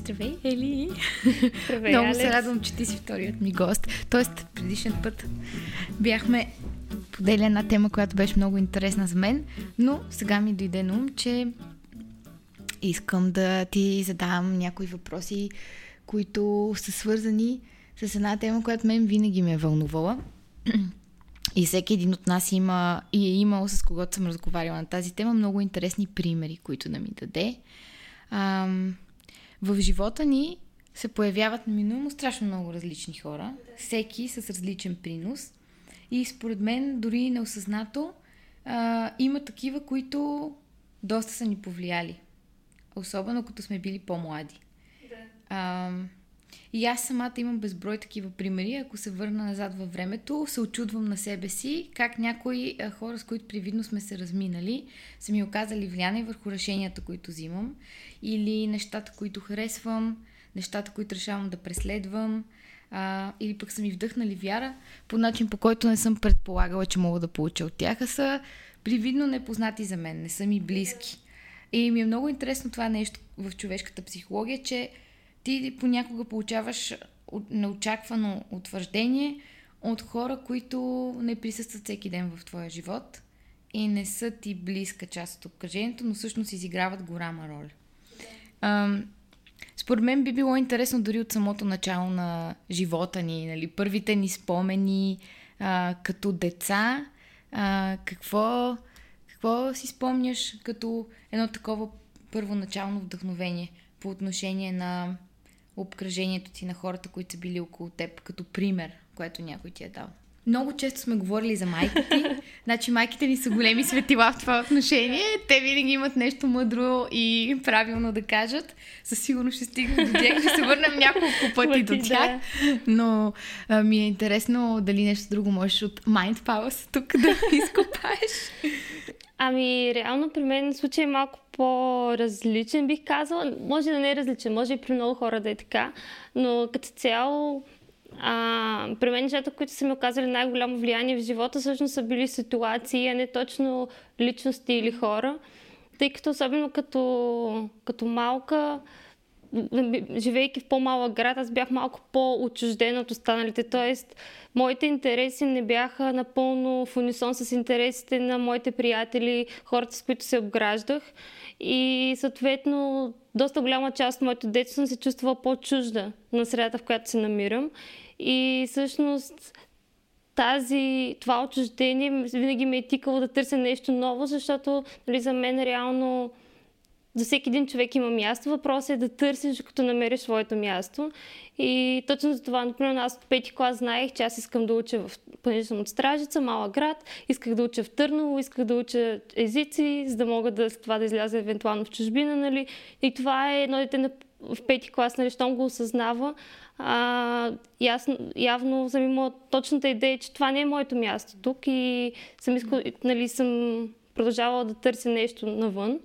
Здравей, Ели! Здравей, Много Алекс. се радвам, че ти си вторият ми гост. Тоест, предишен път бяхме подели една тема, която беше много интересна за мен, но сега ми дойде на ум, че искам да ти задам някои въпроси, които са свързани с една тема, която мен винаги ме е вълнувала. И всеки един от нас има и е имал с когото съм разговаряла на тази тема много интересни примери, които да ми даде. Ам, в живота ни се появяват неминуемо страшно много различни хора, всеки с различен принос. И според мен, дори неосъзнато, а, има такива, които доста са ни повлияли. Особено като сме били по-млади. А, и аз самата имам безброй такива примери. Ако се върна назад във времето, се очудвам на себе си как някои хора, с които привидно сме се разминали, са ми оказали влияние върху решенията, които взимам, или нещата, които харесвам, нещата, които решавам да преследвам, а, или пък са ми вдъхнали вяра по начин, по който не съм предполагала, че мога да получа от тях, а са привидно непознати за мен, не са ми близки. И ми е много интересно това нещо в човешката психология, че ти понякога получаваш неочаквано утвърждение от хора, които не присъстват всеки ден в твоя живот и не са ти близка част от обкръжението, но всъщност изиграват голяма роля. Ам, според мен би било интересно дори от самото начало на живота ни, нали, първите ни спомени а, като деца, а, какво, какво си спомняш като едно такова първоначално вдъхновение по отношение на обкръжението ти на хората, които са били около теб, като пример, което някой ти е дал. Много често сме говорили за майките. Значи майките ни са големи светила в това отношение. Те винаги имат нещо мъдро и правилно да кажат. Със сигурност ще стигнем до тях. Ще се върнем няколко пъти до тях. Но а, ми е интересно дали нещо друго можеш от Mind Palace тук да изкопаеш. Ами, реално при мен случай е малко по-различен, бих казала. Може да не е различен, може и при много хора да е така, но като цяло а, при мен нещата, които са ми оказали най-голямо влияние в живота, всъщност са били ситуации, а не точно личности или хора. Тъй като особено като, като малка, живейки в по-малък град, аз бях малко по-отчуждена от останалите. Тоест, моите интереси не бяха напълно в унисон с интересите на моите приятели, хората, с които се обграждах. И съответно, доста голяма част от моето детство съм се чувствала по-чужда на средата, в която се намирам. И всъщност тази, това отчуждение винаги ме е тикало да търся нещо ново, защото нали, за мен реално за всеки един човек има място. Въпросът е да търсиш, докато намериш своето място. И точно за това, например, аз от пети клас знаех, че аз искам да уча в понеже съм от Стражица, малък град, исках да уча в Търново, исках да уча езици, за да мога да, това да изляза евентуално в чужбина, нали. И това е едно дете на в пети клас, нали, щом го осъзнава, а, ясно, явно съм имала точната идея, че това не е моето място тук и съм, искал, нали, съм продължавала да търся нещо навън.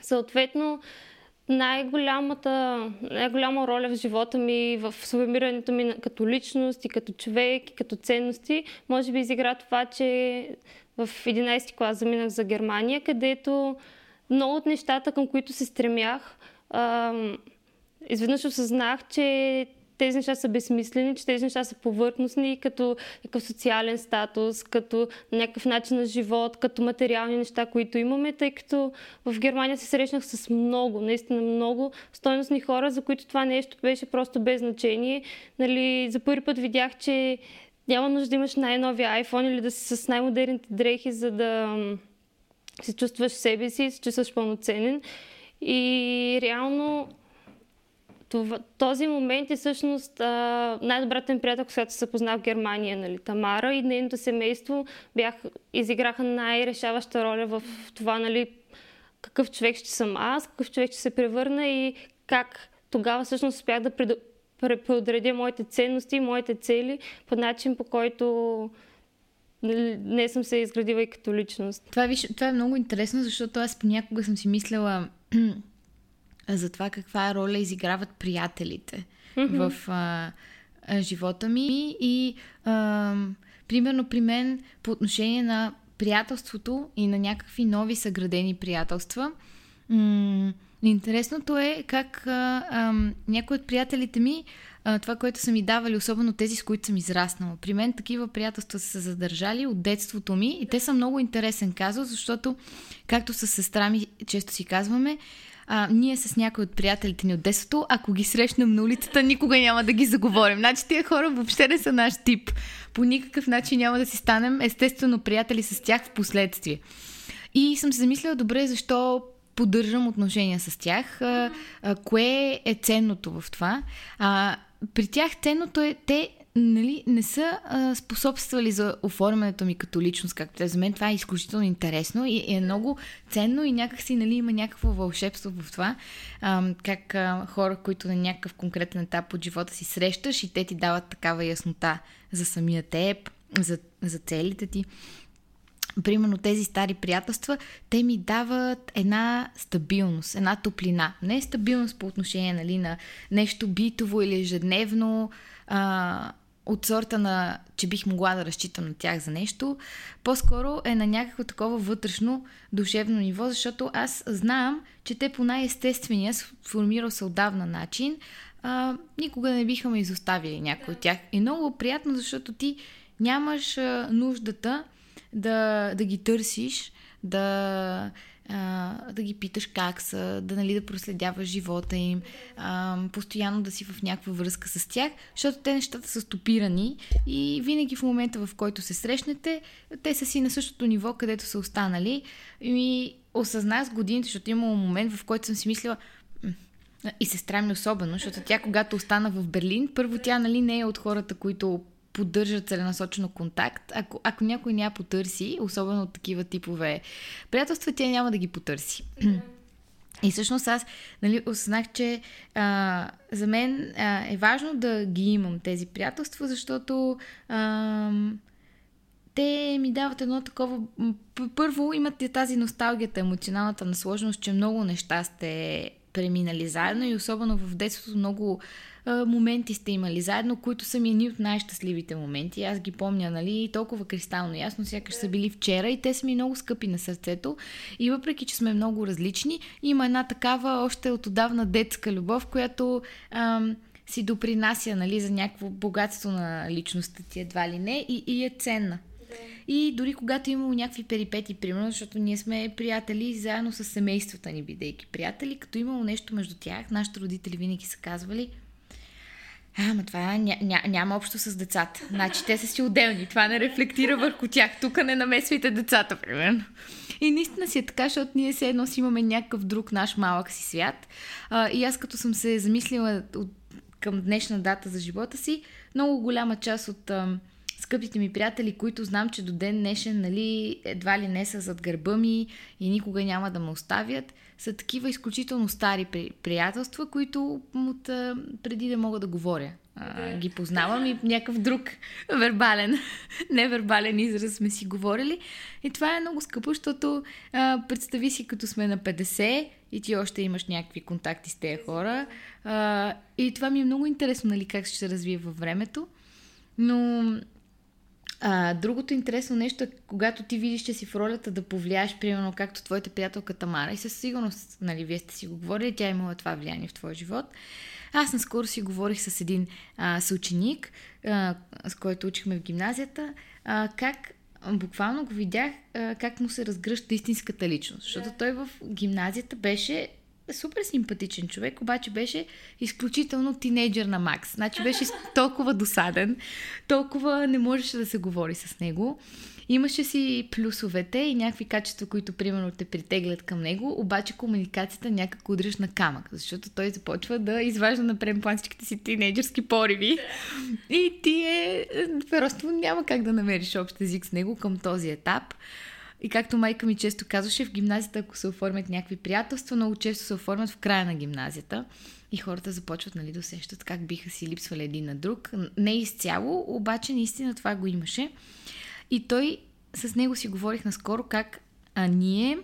Съответно, най-голямата, най-голяма роля в живота ми, в сформирането ми като личност и като човек и като ценности, може би изигра това, че в 11 клас заминах за Германия, където много от нещата, към които се стремях, изведнъж осъзнах, че тези неща са безсмислени, че тези неща са повърхностни, като някакъв социален статус, като някакъв начин на живот, като материални неща, които имаме, тъй като в Германия се срещнах с много, наистина много стойностни хора, за които това нещо беше просто без значение. Нали, за първи път видях, че няма нужда да имаш най-новия iPhone или да си с най-модерните дрехи, за да се чувстваш себе си, се чувстваш пълноценен. И реално това, този момент е всъщност най-добрата ми приятелка, която се познах в Германия, нали, Тамара и нейното семейство бях, изиграха най-решаваща роля в това, нали, какъв човек ще съм аз, какъв човек ще се превърна и как тогава всъщност успях да пред, преодредя моите ценности и моите цели по начин, по който нали, не съм се изградила и като личност. Това, виж, това е много интересно, защото аз понякога съм си мислила за това каква роля изиграват приятелите mm-hmm. в а, а, живота ми и а, примерно при мен по отношение на приятелството и на някакви нови съградени приятелства м- интересното е как а, а, някои от приятелите ми, а, това, което са ми давали, особено тези, с които съм израснала. При мен такива приятелства са се задържали от детството ми и те са много интересен казус, защото, както с сестра ми често си казваме, а, ние с някои от приятелите ни от детството, ако ги срещнем на улицата, никога няма да ги заговорим. Значи тия хора въобще не са наш тип. По никакъв начин няма да си станем естествено приятели с тях в последствие. И съм се замислила, добре, защо поддържам отношения с тях. А, а, кое е ценното в това? А, при тях ценното е, те нали, не са а, способствали за оформянето ми като личност, както. За мен това е изключително интересно и е много ценно и някакси нали, има някакво вълшебство в това, а, как а, хора, които на някакъв конкретен етап от живота си срещаш и те ти дават такава яснота за самия теб, за, за целите ти примерно тези стари приятелства, те ми дават една стабилност, една топлина. Не е стабилност по отношение нали, на нещо битово или ежедневно, а, от сорта на, че бих могла да разчитам на тях за нещо, по-скоро е на някакво такова вътрешно душевно ниво, защото аз знам, че те по най-естествения, сформирал се отдавна начин, а, никога не биха ме изоставили някой от тях. И много приятно, защото ти нямаш а, нуждата да, да ги търсиш, да, а, да ги питаш как са, да, нали, да проследяваш живота им, а, постоянно да си в някаква връзка с тях, защото те нещата са стопирани и винаги в момента, в който се срещнете, те са си на същото ниво, където са останали. И осъзнах с годините, защото имало момент, в който съм си мислила, и сестра ми особено, защото тя, когато остана в Берлин, първо тя нали, не е от хората, които поддържат целенасочено контакт. Ако, ако някой няма потърси, особено от такива типове приятелства, тя няма да ги потърси. И всъщност аз нали, осъзнах, че а, за мен а, е важно да ги имам тези приятелства, защото а, те ми дават едно такова... Първо имат тази носталгията, емоционалната насложеност, че много неща сте преминали заедно и особено в детството много а, моменти сте имали заедно, които са ми едни от най-щастливите моменти. Аз ги помня, нали, толкова кристално ясно, сякаш са били вчера и те са ми много скъпи на сърцето. И въпреки, че сме много различни, има една такава още от отдавна детска любов, която ам, си допринася нали, за някакво богатство на личността ти едва ли не и, и е ценна. И дори когато е имало някакви перипети, примерно, защото ние сме приятели заедно с семействата ни, бидейки приятели, като имало нещо между тях, нашите родители винаги са казвали, а, ама това ня, ня, няма общо с децата. Значи те са си отделни. Това не рефлектира върху тях. Тук не намесвайте децата, примерно. И наистина си е така, защото ние все едно си имаме някакъв друг наш малък си свят. А, и аз като съм се замислила от, към днешна дата за живота си, много голяма част от а, скъпите ми приятели, които знам, че до ден днешен нали, едва ли не са зад гърба ми и никога няма да ме оставят, са такива изключително стари при, приятелства, които от, а, преди да мога да говоря а, ги познавам и някакъв друг вербален, невербален израз сме си говорили. И това е много скъпо, защото а, представи си като сме на 50 и ти още имаш някакви контакти с тези хора. А, и това ми е много интересно, нали, как ще се развие във времето. Но а, другото интересно нещо е, когато ти видиш, че си в ролята да повлияеш, примерно, както твоята приятелка Тамара, и със сигурност, нали, вие сте си го говорили, тя е имала това влияние в твоя живот. Аз наскоро си говорих с един а, съученик, а, с който учихме в гимназията, а, как буквално го видях а, как му се разгръща истинската личност. Защото той в гимназията беше супер симпатичен човек, обаче беше изключително тинейджър на Макс. Значи беше толкова досаден, толкова не можеше да се говори с него. Имаше си плюсовете и някакви качества, които примерно те притеглят към него, обаче комуникацията някак удръж на камък, защото той започва да изважда на планчиките си тинейджърски пориви и ти е... просто няма как да намериш общ език с него към този етап. И както майка ми често казваше, в гимназията, ако се оформят някакви приятелства, много често се оформят в края на гимназията. И хората започват нали, да усещат как биха си липсвали един на друг. Не изцяло, обаче наистина това го имаше. И той, с него си говорих наскоро как а ние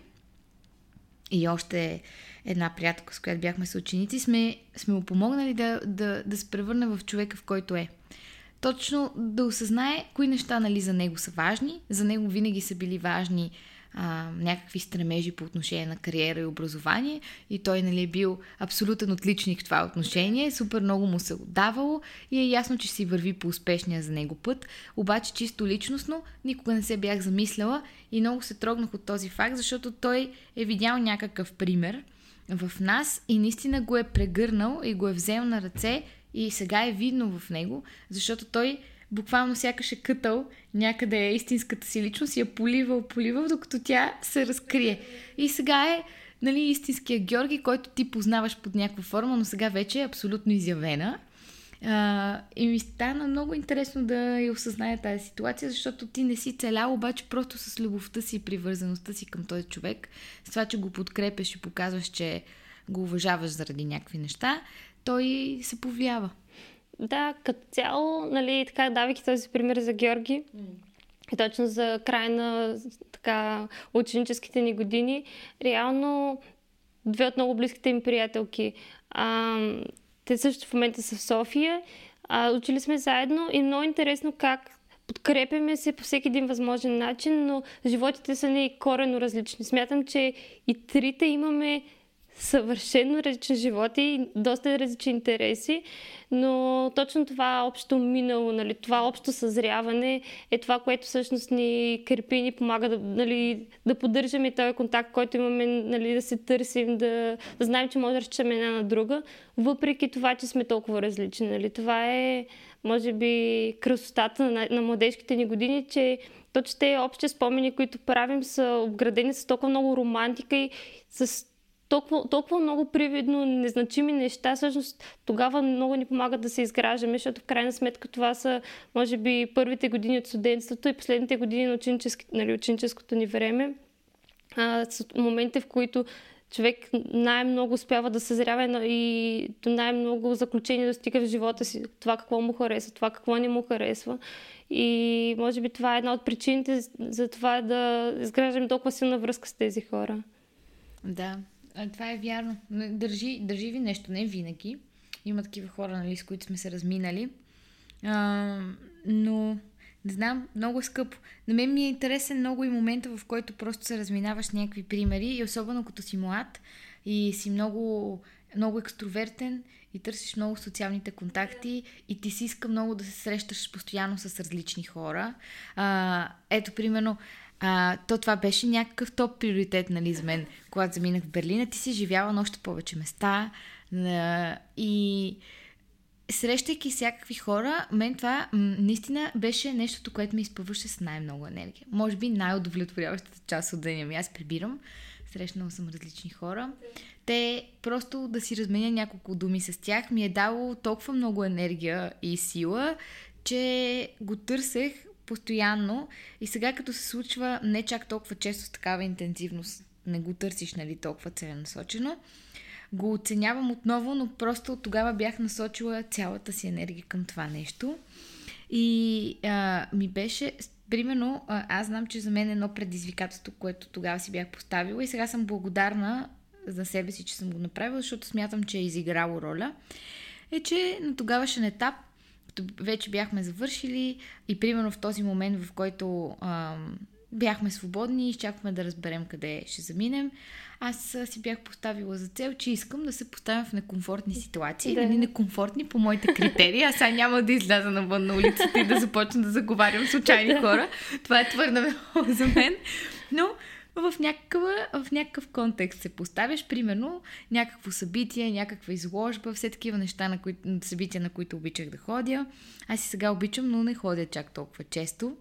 и още една приятелка, с която бяхме съученици, сме, сме му помогнали да, да, да се превърне в човека, в който е точно да осъзнае кои неща нали, за него са важни. За него винаги са били важни а, някакви стремежи по отношение на кариера и образование. И той нали, е бил абсолютен отличник в това отношение, супер много му се отдавало и е ясно, че си върви по успешния за него път, обаче чисто личностно никога не се бях замисляла и много се трогнах от този факт, защото той е видял някакъв пример в нас и наистина го е прегърнал и го е взел на ръце и сега е видно в него, защото той буквално сякаш е кътал някъде е истинската си личност и я поливал, поливал, докато тя се разкрие. И сега е нали, истинския Георги, който ти познаваш под някаква форма, но сега вече е абсолютно изявена. А, и ми стана много интересно да я осъзная тази ситуация, защото ти не си целял, обаче просто с любовта си и привързаността си към този човек, с това, че го подкрепяш и показваш, че го уважаваш заради някакви неща, той се повлиява. Да, като цяло, нали, така, давайки този пример за Георги, mm. точно за край на така, ученическите ни години, реално две от много близките им приятелки. А, те също в момента са в София. А, учили сме заедно и много интересно как подкрепяме се по всеки един възможен начин, но животите са ни корено различни. Смятам, че и трите имаме съвършено различен живот и доста различни интереси, но точно това общо минало, нали, това общо съзряване е това, което всъщност ни крепи и ни помага да, нали, да поддържаме този контакт, който имаме, нали, да се търсим, да, да знаем, че може да разчитаме една на друга, въпреки това, че сме толкова различни. Нали. Това е, може би, красотата на, на младежките ни години, че точно те общи спомени, които правим, са обградени с толкова много романтика и с толкова, толкова много привидно незначими неща, всъщност тогава много ни помагат да се изграждаме, защото в крайна сметка това са, може би, първите години от студентството и последните години на ученически, нали, ученическото ни време. А, с моментите, в които човек най-много успява да съзрява и най-много заключение да стига в живота си. Това какво му харесва, това какво не му харесва. И може би това е една от причините за това да изграждаме толкова силна връзка с тези хора. Да, това е вярно. Държи, държи ви нещо, не винаги. Има такива хора, нали, с които сме се разминали. А, но, не знам, много е скъпо. На мен ми е интересен много и момента, в който просто се разминаваш някакви примери и особено като си млад и си много, много екстровертен и търсиш много социалните контакти и ти си иска много да се срещаш постоянно с различни хора. А, ето, примерно, а, то това беше някакъв топ приоритет, нали, за мен, когато заминах в Берлина. Ти си живяла на още повече места а, и срещайки всякакви хора, мен това м- наистина беше нещото, което ме изпъваше с най-много енергия. Може би най-удовлетворяващата част от деня ми. Аз прибирам, срещнала съм различни хора. Те просто да си разменя няколко думи с тях ми е дало толкова много енергия и сила, че го търсех постоянно. И сега като се случва не чак толкова често с такава интензивност, не го търсиш нали, толкова целенасочено, го оценявам отново, но просто от тогава бях насочила цялата си енергия към това нещо. И а, ми беше, примерно, аз знам, че за мен е едно предизвикателство, което тогава си бях поставила. И сега съм благодарна за себе си, че съм го направила, защото смятам, че е изиграло роля, е, че на тогавашен етап вече бяхме завършили и примерно в този момент, в който а, бяхме свободни и изчакваме да разберем къде ще заминем, аз си бях поставила за цел, че искам да се поставям в некомфортни ситуации. Да. Нали, некомфортни по моите критерии. Аз сега няма да изляза навън на улицата и да започна да заговарям случайни хора. Това е твърде много за мен. Но в някакъв, в някакъв контекст се поставяш, примерно някакво събитие, някаква изложба, все такива неща, на кои, събития, на които обичах да ходя. Аз и сега обичам, но не ходя чак толкова често.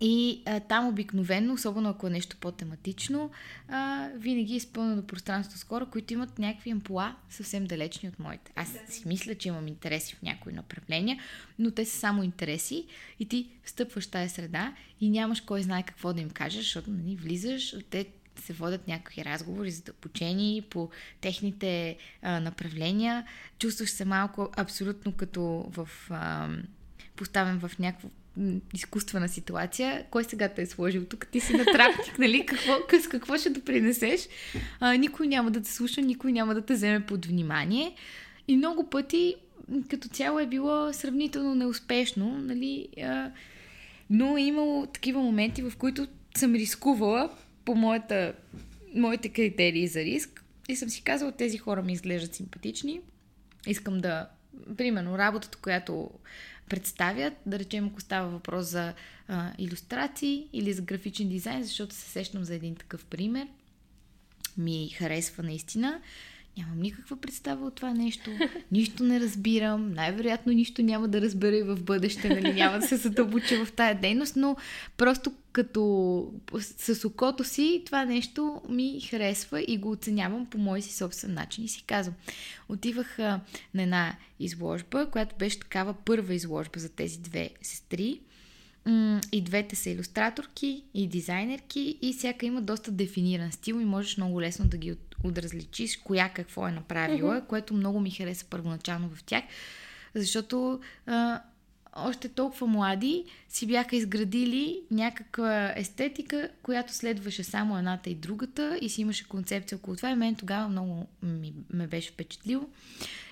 И а, там обикновено, особено ако е нещо по-тематично, а, винаги е изпълнено пространство с хора, които имат някакви ампула съвсем далечни от моите. Аз си мисля, че имам интереси в някои направления, но те са само интереси и ти встъпваш в тази среда и нямаш кой знае какво да им кажеш, защото нали, влизаш, те се водят някакви разговори задълбочени по техните а, направления. Чувстваш се малко абсолютно като в... А, поставен в някакво изкуствена ситуация. Кой сега те е сложил тук? Ти си на трапник, нали? Какво, с какво ще допринесеш? А, никой няма да те слуша, никой няма да те вземе под внимание. И много пъти като цяло е било сравнително неуспешно, нали? А, но е имало такива моменти, в които съм рискувала по моята, моите критерии за риск и съм си казала, тези хора ми изглеждат симпатични. Искам да, примерно, работата, която представят, да речем, ако става въпрос за а, иллюстрации или за графичен дизайн, защото се сещам за един такъв пример, ми харесва наистина. Нямам никаква представа от това нещо. Нищо не разбирам. Най-вероятно нищо няма да разбера и в бъдеще. Нали? Няма да се задълбоча в тая дейност, но просто като с окото си това нещо ми харесва и го оценявам по мой си собствен начин и си казвам. Отивах на една изложба, която беше такава първа изложба за тези две сестри. И двете са иллюстраторки и дизайнерки и всяка има доста дефиниран стил и можеш много лесно да ги отразличиш коя какво е направила, mm-hmm. което много ми хареса първоначално в тях, защото а, още толкова млади си бяха изградили някаква естетика, която следваше само едната и другата и си имаше концепция около това и мен тогава много ми, ме беше впечатлило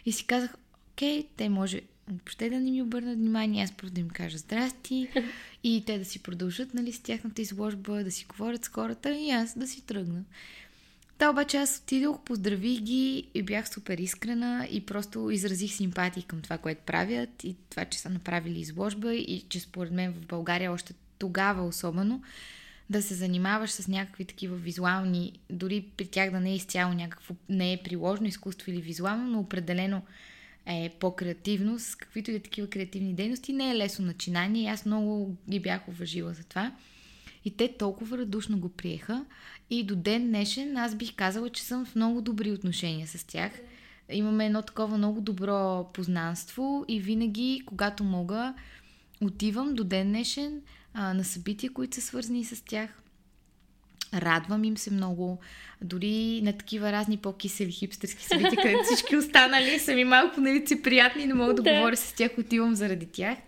и си казах, окей, те може въобще да не ми обърнат внимание, аз просто да им кажа здрасти и те да си продължат нали, с тяхната изложба, да си говорят с хората и аз да си тръгна. Та обаче аз отидох, поздравих ги и бях супер искрена и просто изразих симпатии към това, което правят и това, че са направили изложба и че според мен в България още тогава особено да се занимаваш с някакви такива визуални, дори при тях да не е изцяло някакво, не е приложно изкуство или визуално, но определено е по-креативно, с каквито и да такива креативни дейности, не е лесно начинание аз много ги бях уважила за това. И те толкова радушно го приеха. И до ден днешен аз бих казала, че съм в много добри отношения с тях. Имаме едно такова много добро познанство и винаги, когато мога, отивам до ден днешен а, на събития, които са свързани с тях. Радвам им се много. Дори на такива разни по-кисели хипстърски събития, където всички останали са ми малко нали, приятни и не мога да, да говоря с тях, отивам заради тях.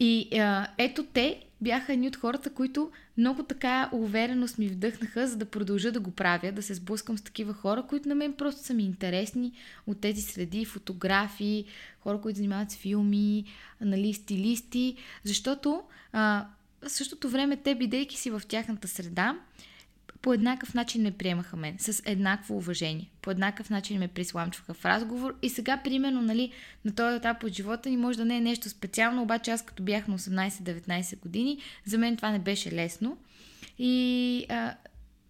И а, ето те бяха едни от хората, които много така увереност ми вдъхнаха, за да продължа да го правя, да се сблъскам с такива хора, които на мен просто са ми интересни от тези среди, фотографии, хора, които занимават с филми, нали, стилисти, защото а, в същото време те, бидейки си в тяхната среда, по еднакъв начин ме приемаха мен, с еднакво уважение. По еднакъв начин ме присламчваха в разговор. И сега, примерно, нали, на този етап от живота ни може да не е нещо специално, обаче аз като бях на 18-19 години, за мен това не беше лесно. И а,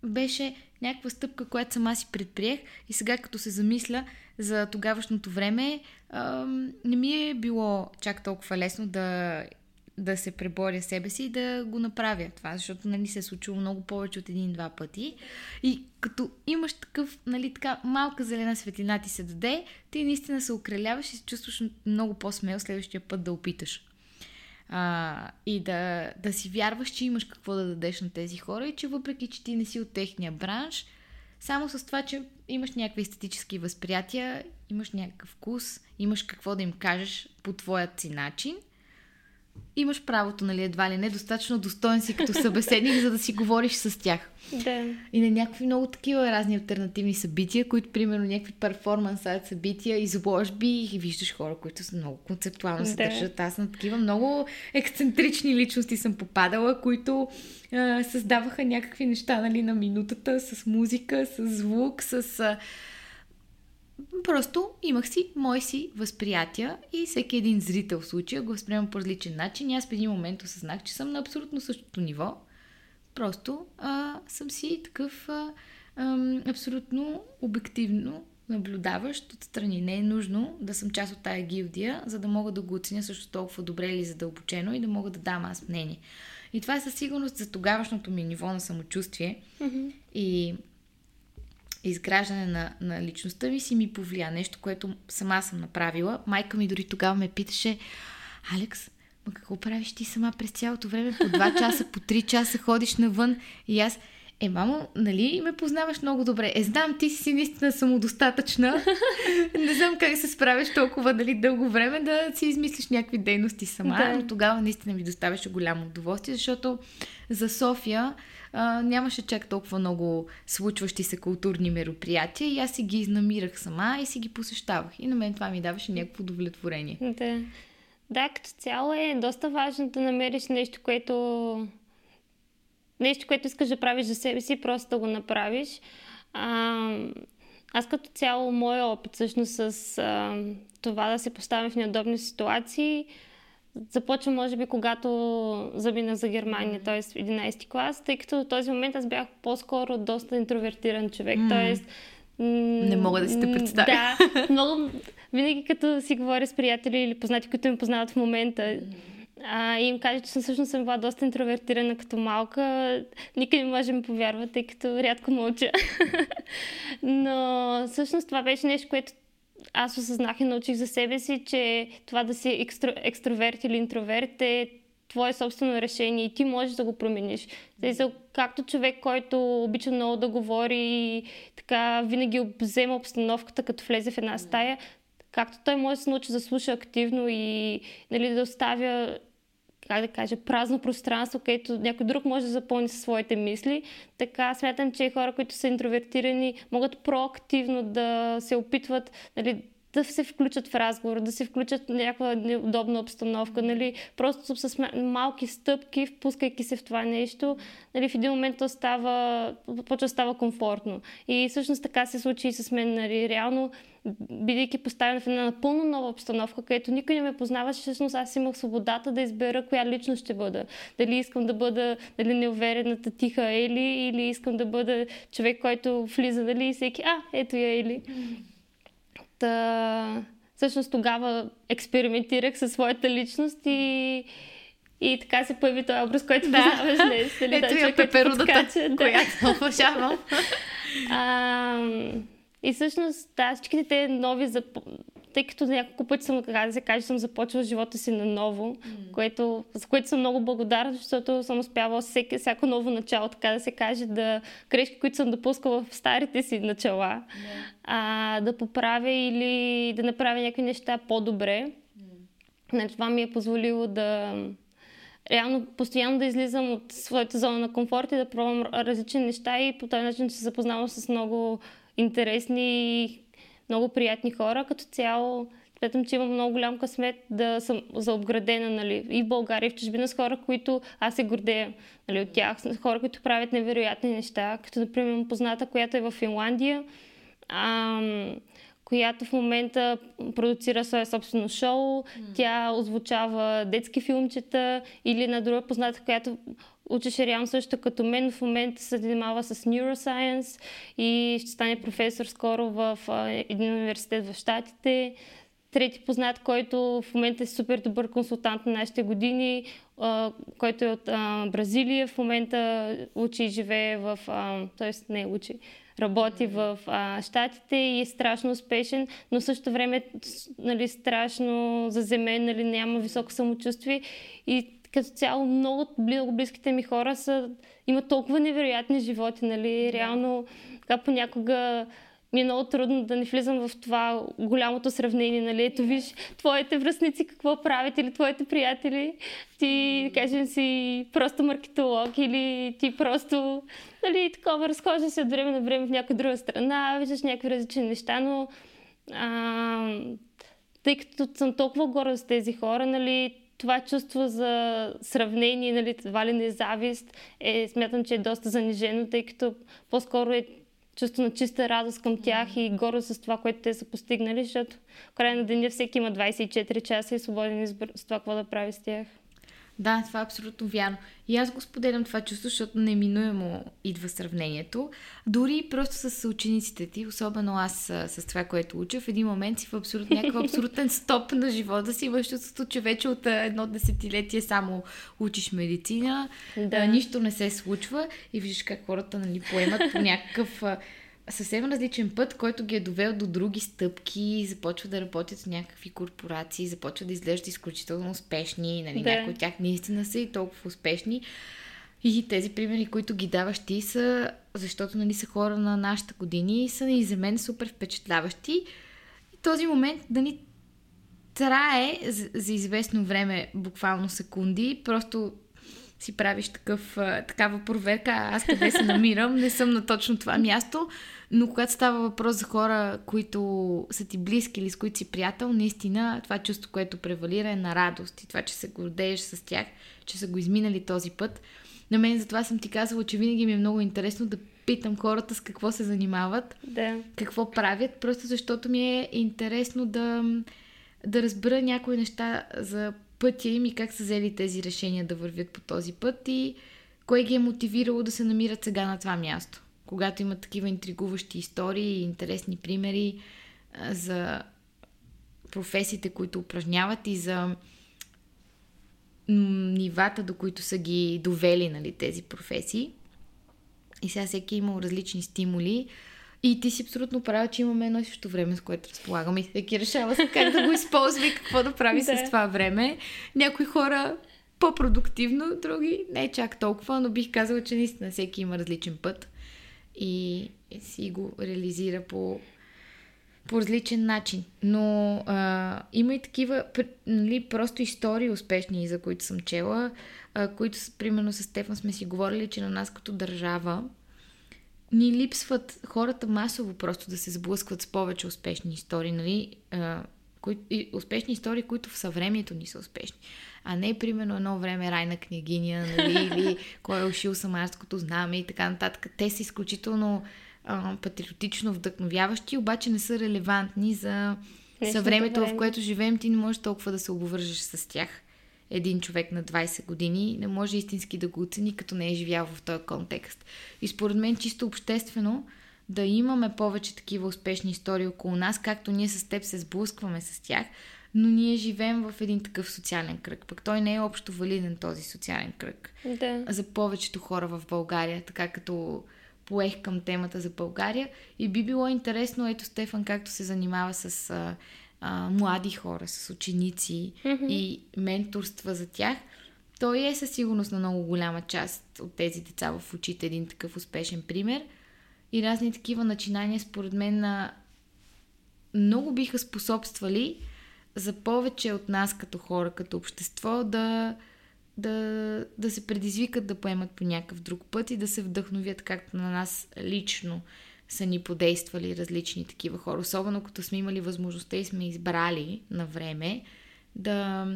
беше някаква стъпка, която сама си предприех. И сега, като се замисля за тогавашното време, а, не ми е било чак толкова лесно да да се преборя себе си и да го направя това, защото нали, се е случило много повече от един-два пъти. И като имаш такъв, нали, така малка зелена светлина ти се даде, ти наистина се окреляваш и се чувстваш много по-смел следващия път да опиташ. А, и да, да си вярваш, че имаш какво да дадеш на тези хора и че въпреки, че ти не си от техния бранш, само с това, че имаш някакви естетически възприятия, имаш някакъв вкус, имаш какво да им кажеш по твоят си начин – имаш правото, нали, едва ли не, достатъчно достоен си като събеседник, за да си говориш с тях. Да. И на някакви много такива разни альтернативни събития, които, примерно, някакви перформанс събития, изложби и виждаш хора, които са много концептуално се да. държат. Аз на такива много ексцентрични личности съм попадала, които а, създаваха някакви неща, нали, на минутата, с музика, с звук, с... А, Просто имах си мои си възприятия и всеки един зрител в случая го възприема по различен начин. И аз в един момент осъзнах, че съм на абсолютно същото ниво. Просто а, съм си такъв а, а, абсолютно обективно наблюдаващ отстрани. Не е нужно да съм част от тая гилдия, за да мога да го оценя също толкова добре или задълбочено и да мога да дам аз мнение. И това е със сигурност за тогавашното ми ниво на самочувствие. Mm-hmm. И изграждане на, на личността ми си ми повлия. Нещо, което сама съм направила. Майка ми дори тогава ме питаше, Алекс, ма какво правиш ти сама през цялото време? По два часа, по три часа ходиш навън и аз... Е, мамо, нали ме познаваш много добре? Е, знам, ти си наистина самодостатъчна. не знам как се справиш толкова дали дълго време да си измислиш някакви дейности сама, да. но тогава наистина ми доставяше голямо удоволствие, защото за София а, нямаше чак толкова много случващи се културни мероприятия и аз си ги изнамирах сама и си ги посещавах. И на мен това ми даваше някакво удовлетворение. Да. Да, като цяло е доста важно да намериш нещо, което нещо, което искаш да правиш за себе си, просто да го направиш. А, аз като цяло, моя опит всъщност с а, това да се поставям в неудобни ситуации, започва може би когато заминах за Германия, т.е. в 11 клас, тъй като в този момент аз бях по-скоро доста интровертиран човек, mm. т.е. Не мога да си те представя. Да, много, винаги като си говоря с приятели или познати, които ме познават в момента, а, и им кажа, че съм всъщност съм била доста интровертирана като малка. Никой не може да ми повярва, тъй като рядко мълча. Но всъщност това беше нещо, което аз осъзнах и научих за себе си, че това да си екстро, екстроверт или интроверт е твое собствено решение и ти можеш да го промениш. Тъй, както човек, който обича много да говори и така винаги взема обстановката, като влезе в една стая, както той може да се научи да слуша активно и нали, да оставя как да кажа, празно пространство, където някой друг може да запълни със своите мисли. Така смятам, че хора, които са интровертирани, могат проактивно да се опитват нали, да се включат в разговор, да се включат в някаква неудобна обстановка, нали, просто с малки стъпки, впускайки се в това нещо, нали, в един момент то става, почва става комфортно. И всъщност така се случи и с мен, нали, реално, бидейки поставена в една напълно нова обстановка, където никой не ме познаваше, всъщност аз имах свободата да избера коя лично ще бъда. Дали искам да бъда дали неуверената тиха Ели или искам да бъда човек, който влиза, дали и всеки, а, ето я Ели. Та, всъщност тогава експериментирах със своята личност и, и така се появи този образ, който да. познаваш днес. Нали, Ето я пеперудата, да. която уважавам. И всъщност, да, всичките те нови зап тъй като няколко пъти съм, така да се каже, съм започвала живота си наново, mm. което, за което съм много благодарна, защото съм успявала всеки, всяко ново начало, така да се каже, да грешки, които съм допускала в старите си начала, yeah. а, да поправя или да направя някакви неща по-добре. Mm. това ми е позволило да реално постоянно да излизам от своята зона на комфорт и да пробвам различни неща и по този начин се запознавам с много интересни много приятни хора. Като цяло, смятам, че имам много голям късмет да съм заобградена нали, и в България, и в чужбина с хора, които аз се гордея нали, от тях. Хора, които правят невероятни неща, като например позната, която е в Финландия. Ам, която в момента продуцира свое собствено шоу. Mm. Тя озвучава детски филмчета или на друга позната, която учеше реално също като мен. В момента се занимава с neuroscience и ще стане професор скоро в един университет в Штатите. Трети познат, който в момента е супер добър консултант на нашите години, който е от Бразилия. В момента учи и живее в... т.е. не учи, работи в а, Штатите и е страшно успешен, но същото време нали, страшно заземен, нали, няма високо самочувствие и като цяло много, близките ми хора са, имат толкова невероятни животи, нали, реално така понякога ми е много трудно да не влизам в това голямото сравнение, нали? Ето виж, твоите връзници какво правят или твоите приятели, ти, кажем си, просто маркетолог или ти просто, нали, такова, разхожда се от време на време в някоя друга страна, виждаш някакви различни неща, но а, тъй като съм толкова горда с тези хора, нали, това чувство за сравнение, нали, това ли не е завист, е, смятам, че е доста занижено, тъй като по-скоро е чувство на чиста радост към тях и гордост с това, което те са постигнали, защото в края на деня всеки има 24 часа и свободен избор с това, какво да прави с тях. Да, това е абсолютно вярно. И аз го споделям това чувство, защото неминуемо идва сравнението. Дори просто с учениците ти, особено аз с, това, което уча, в един момент си в абсолют, някакъв абсолютен стоп на живота си, чувството, че вече от едно десетилетие само учиш медицина, да. нищо не се случва и виждаш как хората нали, поемат по някакъв съвсем различен път, който ги е довел до други стъпки, започва да работят в някакви корпорации, започва да изглеждат изключително успешни, нали, да. някои от тях наистина са и толкова успешни. И тези примери, които ги даваш ти са, защото нали, са хора на нашата години и са и за мен супер впечатляващи. И този момент да ни трае за, за известно време, буквално секунди, просто си правиш такъв, такава проверка, аз къде се намирам, не съм на точно това място, но когато става въпрос за хора, които са ти близки или с които си приятел, наистина това чувство, което превалира е на радост и това, че се гордееш с тях, че са го изминали този път. на мен затова съм ти казала, че винаги ми е много интересно да питам хората с какво се занимават, Да. какво правят, просто защото ми е интересно да, да разбера някои неща за пътя им и как са взели тези решения да вървят по този път и кое ги е мотивирало да се намират сега на това място. Когато имат такива интригуващи истории и интересни примери за професиите, които упражняват и за нивата, до които са ги довели нали, тези професии. И сега всеки е имал различни стимули. И ти си абсолютно права, че имаме едно и също време, с което разполагаме. И всеки решава как да го използва и какво да прави Да. с това време. Някои хора по-продуктивно, други не чак толкова, но бих казала, че наистина всеки има различен път и си го реализира по, по различен начин. Но а, има и такива, нали, просто истории успешни, за които съм чела, а, които, примерно, с Стефан сме си говорили, че на нас като държава ни липсват хората масово просто да се сблъскват с повече успешни истории, нали? А, кои, и успешни истории, които в съвремието ни са успешни. А не, примерно, едно време Райна княгиня, нали? или кой е ушил самарското знаме и така нататък. Те са изключително а, патриотично вдъхновяващи, обаче не са релевантни за Днешното съвремето, в което живеем. Ти не можеш толкова да се обвържеш с тях. Един човек на 20 години не може истински да го оцени, като не е живял в този контекст. И според мен, чисто обществено, да имаме повече такива успешни истории около нас, както ние с теб се сблъскваме с тях, но ние живеем в един такъв социален кръг. Пък той не е общо валиден този социален кръг Да. за повечето хора в България, така като поех към темата за България. И би било интересно, ето Стефан, както се занимава с а, млади хора, с ученици и менторства за тях. Той е със сигурност на много голяма част от тези деца в очите един такъв успешен пример. И разни такива начинания, според мен, на много биха способствали за повече от нас като хора, като общество да, да, да се предизвикат да поемат по някакъв друг път и да се вдъхновят както на нас лично са ни подействали различни такива хора. Особено като сме имали възможността и сме избрали на време да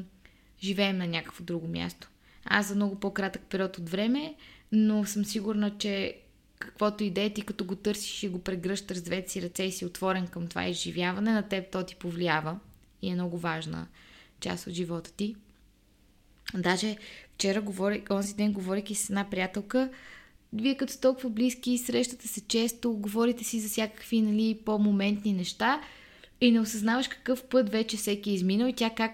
живеем на някакво друго място. Аз за много по-кратък период от време, но съм сигурна, че каквото и да е, ти като го търсиш и го прегръщаш с двете си ръце и си отворен към това изживяване, на теб то ти повлиява и е много важна част от живота ти. Даже вчера говорих, онзи ден говорейки с една приятелка, вие като сте толкова близки, срещате се често, говорите си за всякакви нали, по-моментни неща и не осъзнаваш какъв път вече всеки е изминал и тя как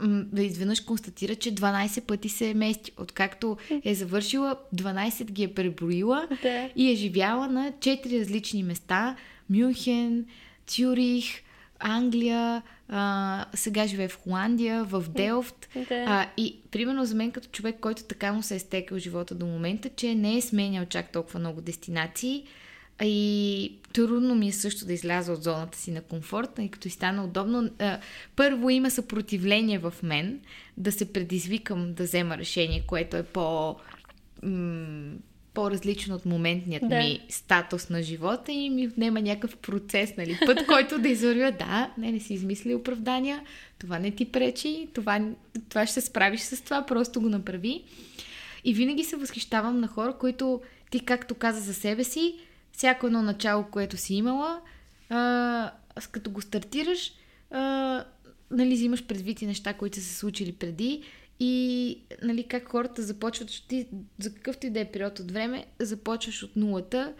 м, да изведнъж констатира, че 12 пъти се е мести. Откакто е завършила, 12 ги е преброила Да. и е живяла на 4 различни места. Мюнхен, Цюрих, Англия, а, сега живее в Холандия, в Делфт. Да. А, и примерно за мен като човек, който така му се е стекал живота до момента, че не е сменял чак толкова много дестинации, и трудно ми е също да изляза от зоната си на комфорт, и като и стана удобно. Първо има съпротивление в мен да се предизвикам да взема решение, което е по по-различно от моментният Да. ми статус на живота и ми отнема някакъв процес, нали, път, който да извървя. Да, не, не си измисли оправдания, това не ти пречи, това, това ще се справиш с това, просто го направи. И винаги се възхищавам на хора, които ти, както каза за себе си, всяко едно начало, което си имала, а, с като го стартираш, а, нали, взимаш предвид и неща, които са се случили преди и нали, как хората започват, ти за какъвто и да е период от време, започваш от нулата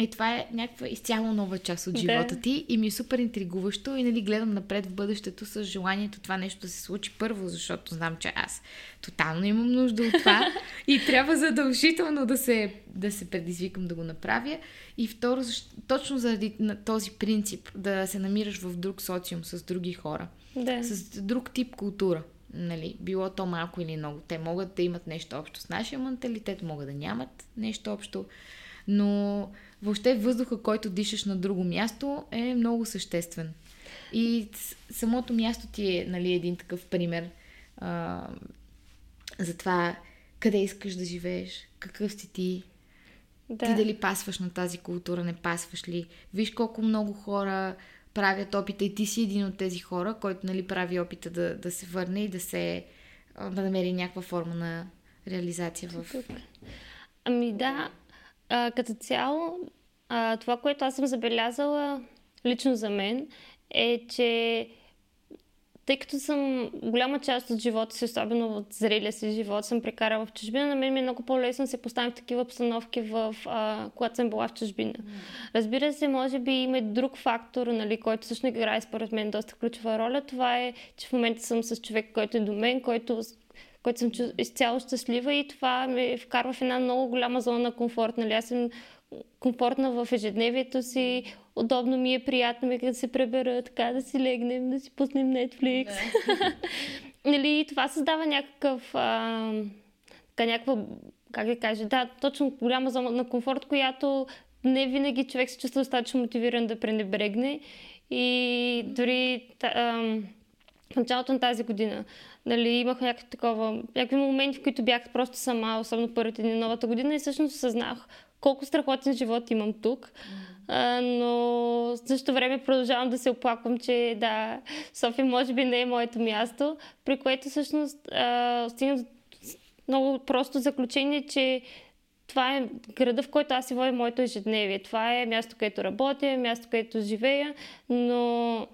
и това е някаква изцяло нова част от Да. живота ти и ми е супер интригуващо и нали, гледам напред в бъдещето с желанието това нещо да се случи първо, защото знам, че аз тотално имам нужда от това и трябва задължително да се, да се предизвикам да го направя. И второ, защо, точно заради на този принцип да се намираш в друг социум с други хора, Да. с друг тип култура. Нали, било то малко или много. Те могат да имат нещо общо с нашия менталитет, могат да нямат нещо общо, но въобще въздуха, който дишаш на друго място е много съществен. И самото място ти е нали, един такъв пример а, за това къде искаш да живееш, какъв си ти, Да. ти дали пасваш на тази култура, не пасваш ли. Виж колко много хора правят опита и ти си един от тези хора, който нали, прави опита да, да се върне и да се да намери някаква форма на реализация в... Ами да, а, като цяло, а, това, което аз съм забелязала лично за мен, е, че тъй като съм голяма част от живота си, особено от зрелия си живот, съм прекарала в чужбина, на мен ми е много по-лесно да се поставям в такива обстановки, в, а, когато съм била в чужбина. Разбира се, може би има и друг фактор, нали, който също играе според мен доста ключова роля. Това е, че в момента съм с човек, който е до мен, който който съм изцяло щастлива и това ме вкарва в една много голяма зона на комфорт. Нали? Аз съм комфортна в ежедневието си, удобно ми е, приятно ми е да се пребера, така да си легнем, да си пуснем Netflix. Да. нали, това създава някакъв, а, така, някаква, как да кажа, да, точно голяма зона на комфорт, която не винаги човек се чувства достатъчно мотивиран да пренебрегне. И дори а, в началото на тази година нали, имах някакви такова, някакви моменти, в които бях просто сама, особено първите дни новата година и всъщност осъзнах колко страхотен живот имам тук. А, но в същото време продължавам да се оплаквам, че да, София може би не е моето място, при което всъщност стигна до много просто заключение, че това е града, в който аз си водя моето ежедневие. Това е място, където работя, място, където живея, но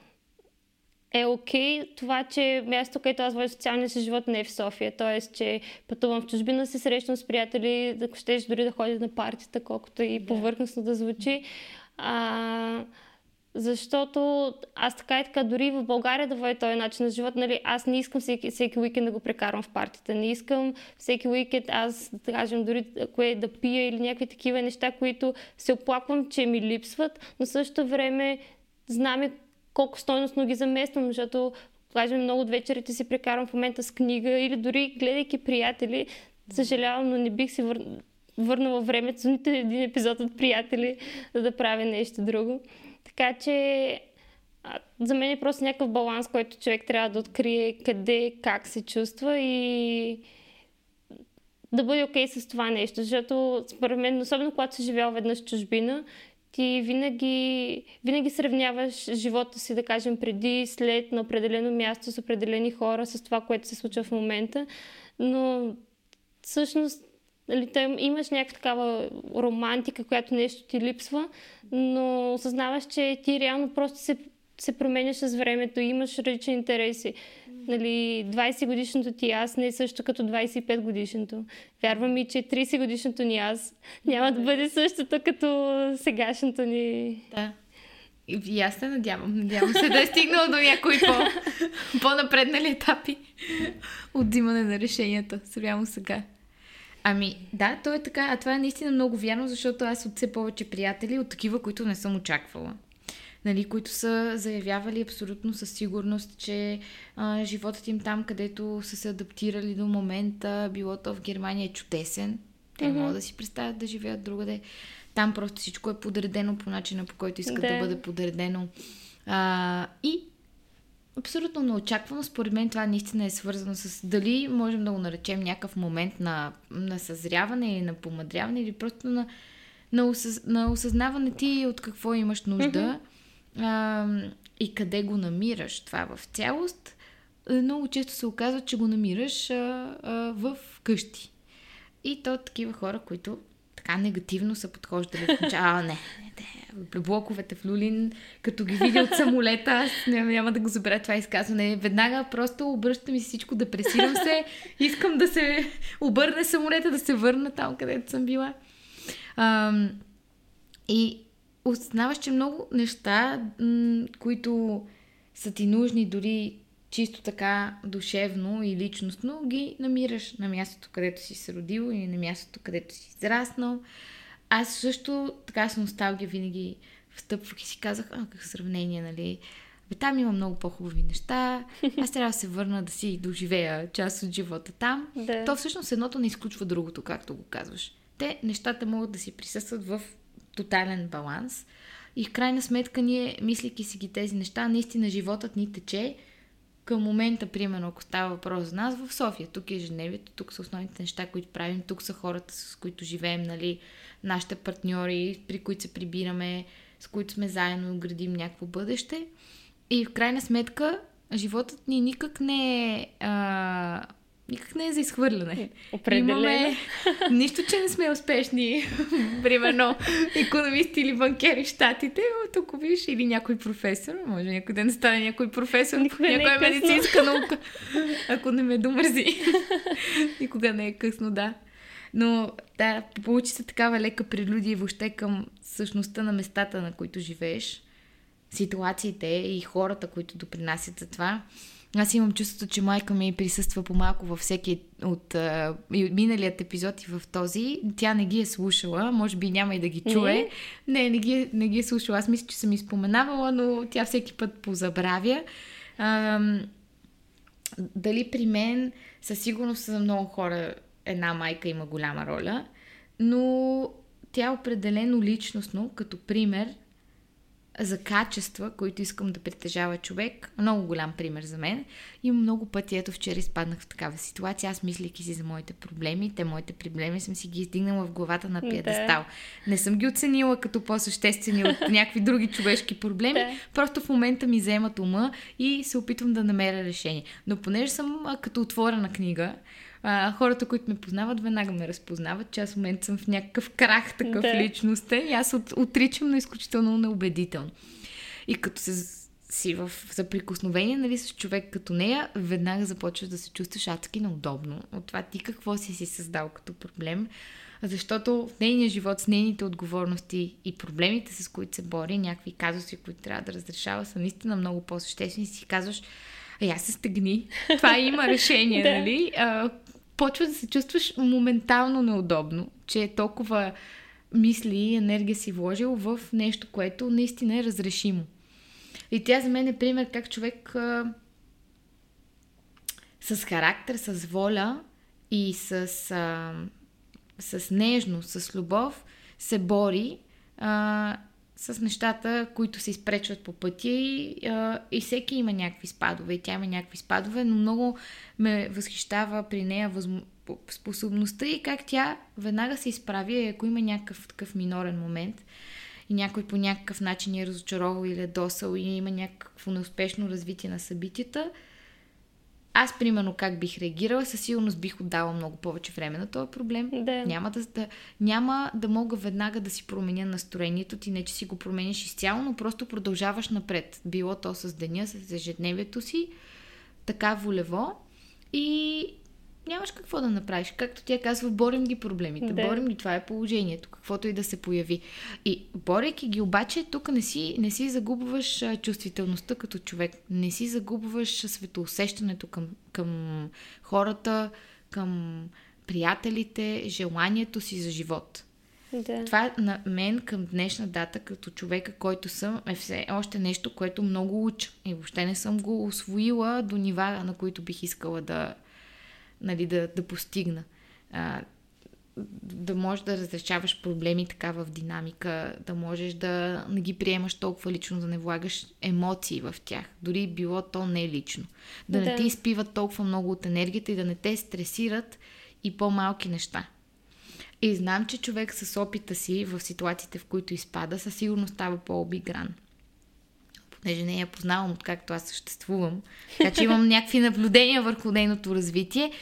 е окей okay, това, че място, където аз водя социалния си живот не е в София. Тоест, че пътувам в чужбина, се срещам с приятели, да щеш дори да ходя на партията, колкото и повърхностно да звучи. А, защото аз така и така, дори в България да водя този начин на живот, нали, аз не искам всеки, всеки уикенд да го прекарвам в партията. Не искам всеки уикенд аз, да кажем, дори кое да пия или някакви такива неща, които се оплаквам, че ми липсват, но същото време знаме колко стойностно ги замествам, защото кажем, много от вечерите си прекарвам в момента с книга или дори гледайки приятели. Съжалявам, но не бих се вър... върнала времето нито един епизод от приятели, за да правя нещо друго. Така че за мен е просто някакъв баланс, който човек трябва да открие къде, как се чувства и да бъде окей okay с това нещо. Защото според мен, особено когато си живял веднъж чужбина, ти винаги, винаги сравняваш живота си, да кажем, преди, след, на определено място, с определени хора, с това, което се случва в момента. Но всъщност нали, те, имаш някаква такава романтика, която нещо ти липсва, но осъзнаваш, че ти реално просто се, се променяш с времето, имаш различни интереси нали, 20 годишното ти аз не е също като 25 годишното. Вярвам ми, че 30 годишното ни аз няма да бъде същото като сегашното ни. Да. И аз се надявам. Надявам се да е стигнал до някои по, по-напреднали етапи от взимане на решенията. Спрямо сега. Ами, да, то е така. А това е наистина много вярно, защото аз от все повече приятели, от такива, които не съм очаквала нали, които са заявявали абсолютно със сигурност, че а, животът им там, където са се адаптирали до момента, било то в Германия е чудесен. Те mm-hmm. могат да си представят да живеят другаде. Там просто всичко е подредено по начина, по който искат да, да бъде подредено. А, и абсолютно неочаквано, според мен това наистина е свързано с дали можем да го наречем някакъв момент на, на съзряване или на помадряване или просто на, на, осъз, на осъзнаване ти от какво имаш нужда. Mm-hmm а, и къде го намираш това в цялост, е, много често се оказва, че го намираш а, а, в къщи. И то такива хора, които така негативно са подхождали в А, не, не, блоковете в Люлин, като ги видя от самолета, аз няма, няма да го забравя това изказване. Веднага просто обръщам и всичко, депресирам се, искам да се обърне самолета, да се върна там, където съм била. А, и осъзнаваш, че много неща, м- които са ти нужни дори чисто така душевно и личностно, ги намираш на мястото, където си се родил или на мястото, където си израснал. Аз също така с носталгия винаги встъпвах и си казах, а, как сравнение, нали? Бе, там има много по-хубави неща. Аз трябва да се върна да си доживея част от живота там. Да. То всъщност едното не изключва другото, както го казваш. Те, нещата могат да си присъстват в тотален баланс. И в крайна сметка ние, мислики си ги тези неща, наистина животът ни тече към момента, примерно, ако става въпрос за нас, в София. Тук е ежедневието, тук са основните неща, които правим, тук са хората, с които живеем, нали, нашите партньори, при които се прибираме, с които сме заедно, градим някакво бъдеще. И в крайна сметка, животът ни никак не е а, никак не е за изхвърляне. Определено. Имаме нищо, че не сме успешни, примерно економисти или банкери в Штатите, но тук виж или някой професор, може някой ден да стане някой професор, Никога е някоя късно. медицинска наука, ако не ме домързи. Никога не е късно, да. Но да, получи се такава лека прелюдия въобще към същността на местата, на които живееш, ситуациите и хората, които допринасят за това. Аз имам чувството, че майка ми присъства по-малко във всеки от а, и от миналият епизод и в този. Тя не ги е слушала, може би няма и да ги чуе. Не, не ги, е- не ги е слушала. Аз мисля, че съм изпоменавала, но тя всеки път позабравя. Ам, дали при мен със сигурност за много хора една майка има голяма роля, но тя определено личностно, като пример за качества, които искам да притежава човек. Много голям пример за мен. Има много пъти, ето вчера изпаднах в такава ситуация, аз мислейки си за моите проблеми, те моите проблеми съм си ги издигнала в главата на Да. пиедестал. Не съм ги оценила като по-съществени от някакви други човешки проблеми, Да. просто в момента ми вземат ума и се опитвам да намеря решение. Но понеже съм като отворена книга, а, хората, които ме познават, веднага ме разпознават, че аз в момента съм в някакъв крах такъв Да. личностен и аз от, отричам, но изключително неубедително. И като се си в съприкосновение нали, с човек като нея, веднага започваш да се чувстваш адски неудобно. От това ти какво си си създал като проблем. Защото в нейния живот, с нейните отговорности и проблемите, с които се бори, някакви казуси, които трябва да разрешава, са наистина много по-съществени. Си казваш, ай, аз се стегни. Това има решение, нали? А, почва да се чувстваш моментално неудобно, че е толкова мисли и енергия си вложил в нещо, което наистина е разрешимо. И тя за мен е пример как човек а, с характер, с воля и с, а, с нежност, с любов се бори а, с нещата, които се изпречват по пътя и, и всеки има някакви спадове и тя има някакви спадове, но много ме възхищава при нея способността и как тя веднага се изправи, ако има някакъв такъв минорен момент и някой по някакъв начин е разочаровал или е досал и има някакво неуспешно развитие на събитията, аз, примерно, как бих реагирала, със сигурност бих отдала много повече време на този проблем. Да. Няма, да, да, няма да мога веднага да си променя настроението ти, не че си го промениш изцяло, но просто продължаваш напред. Било то с деня, с ежедневието си, така волево и нямаш какво да направиш. Както тя казва, борим ги проблемите, Да. борим ги, това е положението, каквото и да се появи. И борейки ги обаче, тук не си, не си загубваш чувствителността като човек, не си загубваш светоусещането към, към хората, към приятелите, желанието си за живот. Да. Това на мен към днешна дата, като човека, който съм, е все още нещо, което много уча. И въобще не съм го освоила до нива, на които бих искала да, нали, да, да постигна. А, да можеш да разрешаваш проблеми така в динамика, да можеш да не ги приемаш толкова лично, да не влагаш емоции в тях. Дори било то не лично. Да, да. не те изпиват толкова много от енергията и да не те стресират и по-малки неща. И знам, че човек с опита си в ситуациите, в които изпада, със сигурност става по-обигран. Понеже не я познавам откакто аз съществувам, така че имам някакви наблюдения върху нейното развитие.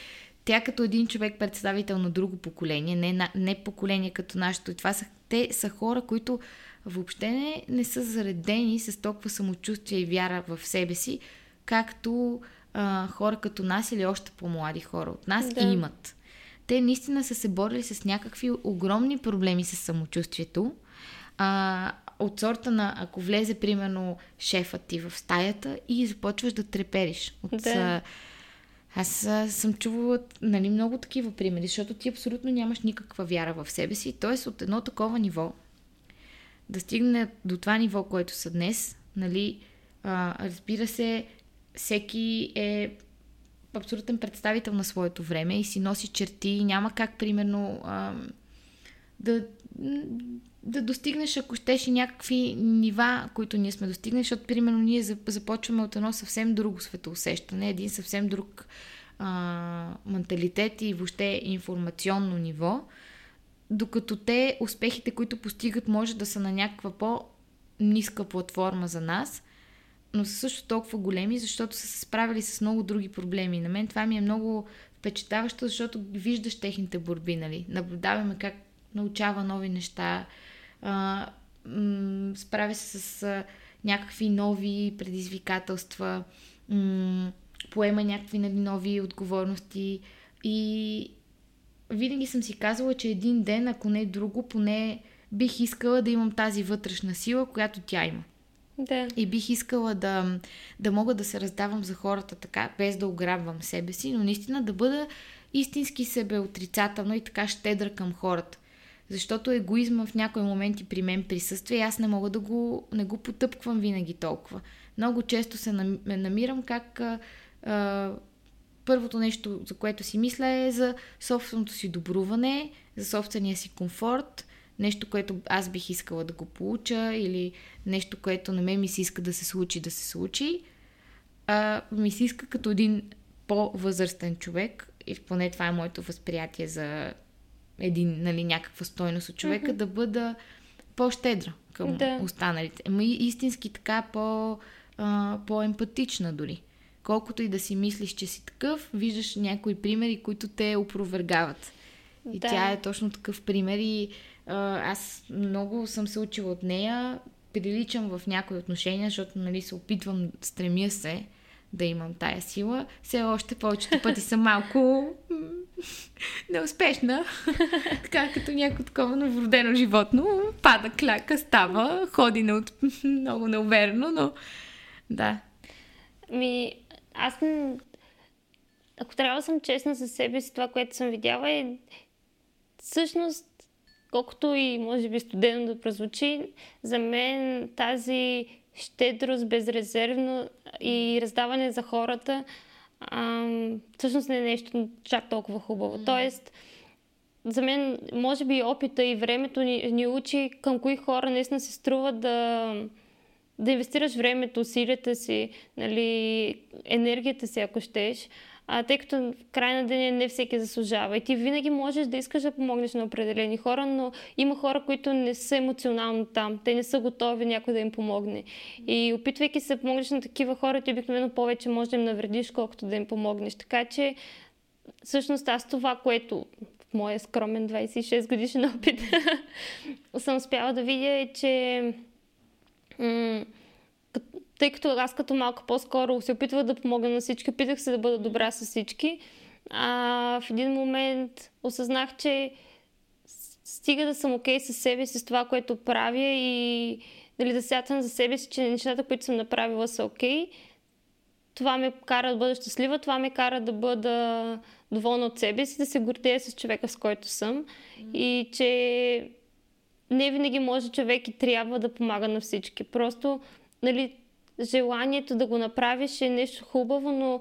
Тя като един човек представител на друго поколение, не, на, не поколение като нашето. И това са, те са хора, които въобще не, не са заредени с толкова самочувствие и вяра в себе си, както а, хора като нас или още по-млади хора от нас Да. имат. Те наистина са се борили с някакви огромни проблеми с самочувствието. А, от сорта на, ако влезе, примерно, шефът ти в стаята и започваш да трепериш. От, Да. аз съм чувала нали, много такива примери, защото ти абсолютно нямаш никаква вяра в себе си. Тоест от едно такова ниво да стигне до това ниво, което са днес, нали, а, разбира се, всеки е абсолютен представител на своето време и си носи черти и няма как, примерно, а, да, да достигнеш, ако щеш и някакви нива, които ние сме достигнали, защото, примерно, ние за- започваме от едно съвсем друго светоусещане, един съвсем друг а, менталитет и въобще информационно ниво, докато те, успехите, които постигат, може да са на някаква по-ниска платформа за нас, но са също толкова големи, защото са се справили с много други проблеми. На мен това ми е много впечатляващо, защото виждаш техните борби, нали? Наблюдаваме как научава нови неща, а, м- справя се с а, някакви нови предизвикателства, м- поема някакви нали, нови отговорности и винаги съм си казала, че един ден, ако не друго, поне бих искала да имам тази вътрешна сила, която тя има. Да. И бих искала да, да мога да се раздавам за хората така, без да ограбвам себе си, но наистина да бъда истински себе отрицателно и така щедра към хората. Защото егоизма в някои моменти при мен присъства и аз не мога да го, не го потъпквам винаги толкова. Много често се намирам как а, а, първото нещо, за което си мисля е за собственото си добруване, за собствения си комфорт, нещо, което аз бих искала да го получа или нещо, което на мен ми се иска да се случи, да се случи. А, ми се иска като един по-възрастен човек, и поне това е моето възприятие за един, нали, някаква стойност от човека, mm-hmm. да бъда по-щедра към да. останалите. Ама истински така по, а, по-емпатична дори. Колкото и да си мислиш, че си такъв, виждаш някои примери, които те опровергават. И да. тя е точно такъв пример и а, аз много съм се учила от нея, приличам в някои отношения, защото нали, се опитвам, стремя се да имам тая сила. Все още повечето пъти съм малко неуспешна. така като някакво такова новородено животно. Пада, кляка, става, ходи на от... много неуверено, но да. Ми, аз ако трябва да съм честна за себе си, това, което съм видяла е всъщност колкото и може би студено да прозвучи, за мен тази щедрост, безрезервно и раздаване за хората ам, всъщност не е нещо чак толкова хубаво. Mm. Тоест, за мен, може би опита и времето ни, ни учи към кои хора наистина се струва да, да инвестираш времето, усилията си, нали, енергията си, ако щеш, а, тъй като в край на деня не всеки заслужава. И ти винаги можеш да искаш да помогнеш на определени хора, но има хора, които не са емоционално там. Те не са готови някой да им помогне. И опитвайки се да помогнеш на такива хора, ти обикновено повече може да им навредиш, колкото да им помогнеш. Така че, всъщност аз това, което в моя скромен 26 годишен опит съм успяла да видя е, че м- тъй като аз като малко по-скоро се опитвах да помогна на всички, опитах се да бъда добра с всички, а в един момент осъзнах, че стига да съм окей okay с себе си, с това, което правя и дали да сятам за себе си, че нещата, които съм направила са окей. Okay. Това ме кара да бъда щастлива, това ме кара да бъда доволна от себе си, да се гордея с човека, с който съм. И че не винаги може човек и трябва да помага на всички. Просто, нали, желанието да го направиш е нещо хубаво, но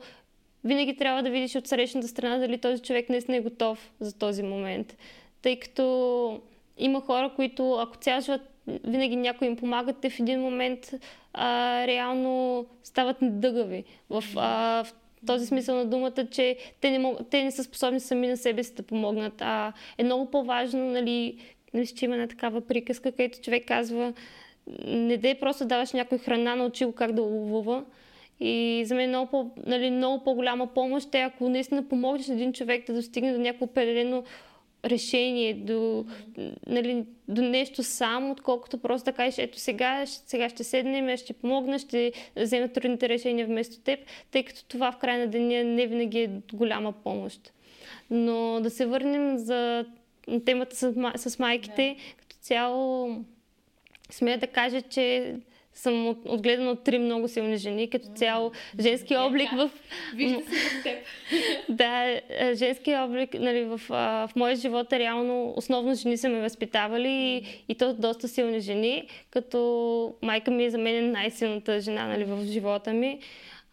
винаги трябва да видиш от срещната страна дали този човек наистина е готов за този момент. Тъй като има хора, които ако цял живот винаги някой им помага, те в един момент а, реално стават недъгави. В, а, в този смисъл на думата, че те не, мог, те не са способни сами на себе си да помогнат. А е много по-важно, нали, мисля, че има една такава приказка, където човек казва, не дей просто даваш някой храна, научи го как да ловува. И за мен е много, по, нали, много по-голяма помощ е ако наистина помогнеш един човек да достигне до някакво определено решение, до, нали, до нещо сам, отколкото просто да кажеш, ето сега, сега ще седнем, ще помогна, ще взема трудните решения вместо теб, тъй като това в край на деня не винаги е голяма помощ. Но да се върнем за темата с, с майките, да. като цяло смея да кажа, че съм от, отгледана от три много силни жени, като цяло женски облик в... Вижда се в теб. да, женски облик нали, в, в моя живот е реално основно жени са ме възпитавали и, и то доста силни жени, като майка ми е за мен е най-силната жена нали, в живота ми.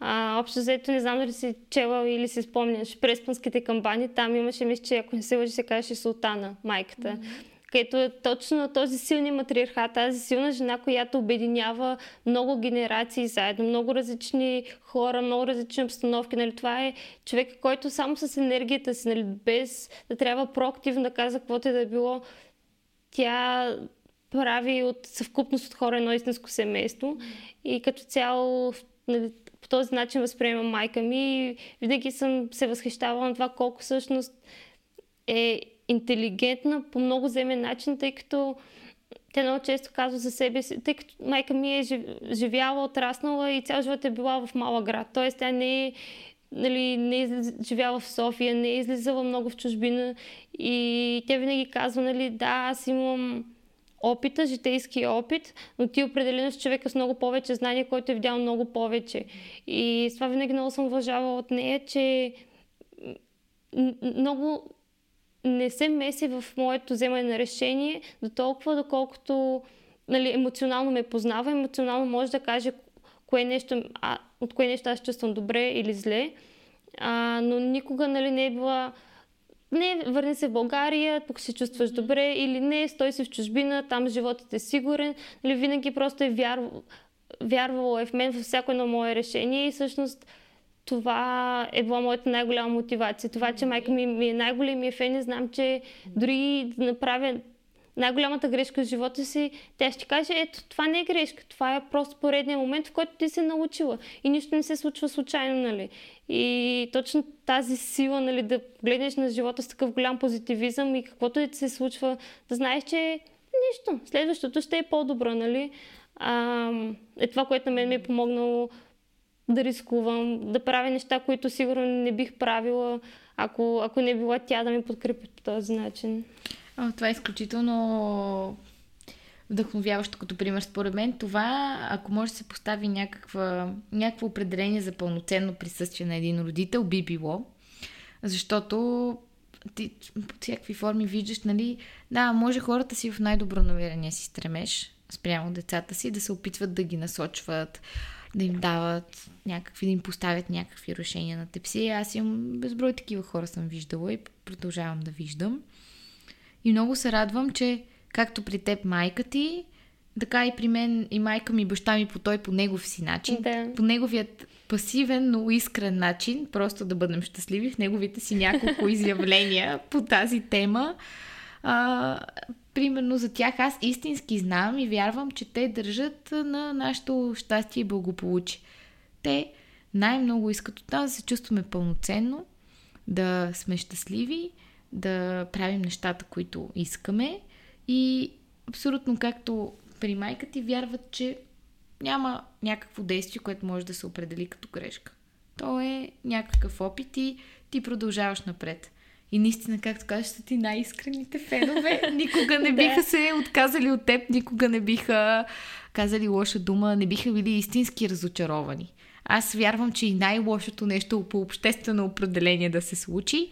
А, общо взето не знам дали си чела или си спомняш преспанските камбани, там имаше, мисля, че ако не се лъжи, се казваше Султана, майката. Mm-hmm където е точно този силни матриархат, тази силна жена, която обединява много генерации заедно, много различни хора, много различни обстановки. Нали? Това е човек, който само с енергията си, нали? без да трябва проактивно да казва каквото е да е било, тя прави от съвкупност от хора едно истинско семейство. И като цяло нали, по този начин възприемам майка ми и винаги съм се възхищавала на това колко всъщност е интелигентна по много земен начин, тъй като те много често казват за себе си, тъй като майка ми е живяла, отраснала и цял живот е била в малък град. Тоест тя не е нали, не е живяла в София, не е излизала много в чужбина и тя винаги казва, нали, да, аз имам опита, житейски опит, но ти определено с човека с много повече знания, който е видял много повече. И с това винаги много съм уважавала от нея, че много не се меси в моето вземане на решение до толкова, доколкото нали, емоционално ме познава, емоционално може да каже кое нещо, а, от кое нещо аз чувствам добре или зле, а, но никога нали, не е била не, върни се в България, тук се чувстваш добре, или не, стой се в чужбина, там животът е сигурен. Нали, винаги просто е вярвало, вярвало е в мен във всяко едно мое решение и всъщност това е била моята най-голяма мотивация. Това, че майка ми, ми е най-големия фен и знам, че дори да направя най-голямата грешка в живота си, тя ще каже, ето, това не е грешка, това е просто поредния момент, в който ти се научила и нищо не се случва случайно, нали. И точно тази сила, нали, да гледнеш на живота с такъв голям позитивизъм и каквото и се случва, да знаеш, че нищо, следващото ще е по-добро, нали. А, е това, което на мен ми е помогнало да рискувам, да правя неща, които сигурно не бих правила, ако, ако не била тя да ме подкрепи по този начин. О, това е изключително вдъхновяващо като пример според мен. Това, ако може да се постави някаква, някакво определение за пълноценно присъствие на един родител, би било. Защото ти под всякакви форми виждаш, нали, да, може хората си в най-добро намерение си стремеш спрямо децата си, да се опитват да ги насочват, да им дават някакви, да им поставят някакви решения на тепси. Аз имам безброй такива хора съм виждала и продължавам да виждам. И много се радвам, че както при теб майка ти, така и при мен и майка ми, баща ми по той, по негов си начин. Да. По неговият пасивен, но искрен начин, просто да бъдем щастливи в неговите си няколко изявления по тази тема. А, примерно за тях аз истински знам и вярвам, че те държат на нашето щастие и благополучие. Те най-много искат от нас да се чувстваме пълноценно, да сме щастливи, да правим нещата, които искаме и абсолютно както при майка ти вярват, че няма някакво действие, което може да се определи като грешка. То е някакъв опит и ти продължаваш напред. И наистина, както кажеш, са ти най-искрените фенове. Никога не биха се отказали от теб, никога не биха казали лоша дума, не биха били истински разочаровани. Аз вярвам, че и най-лошото нещо по обществено определение да се случи,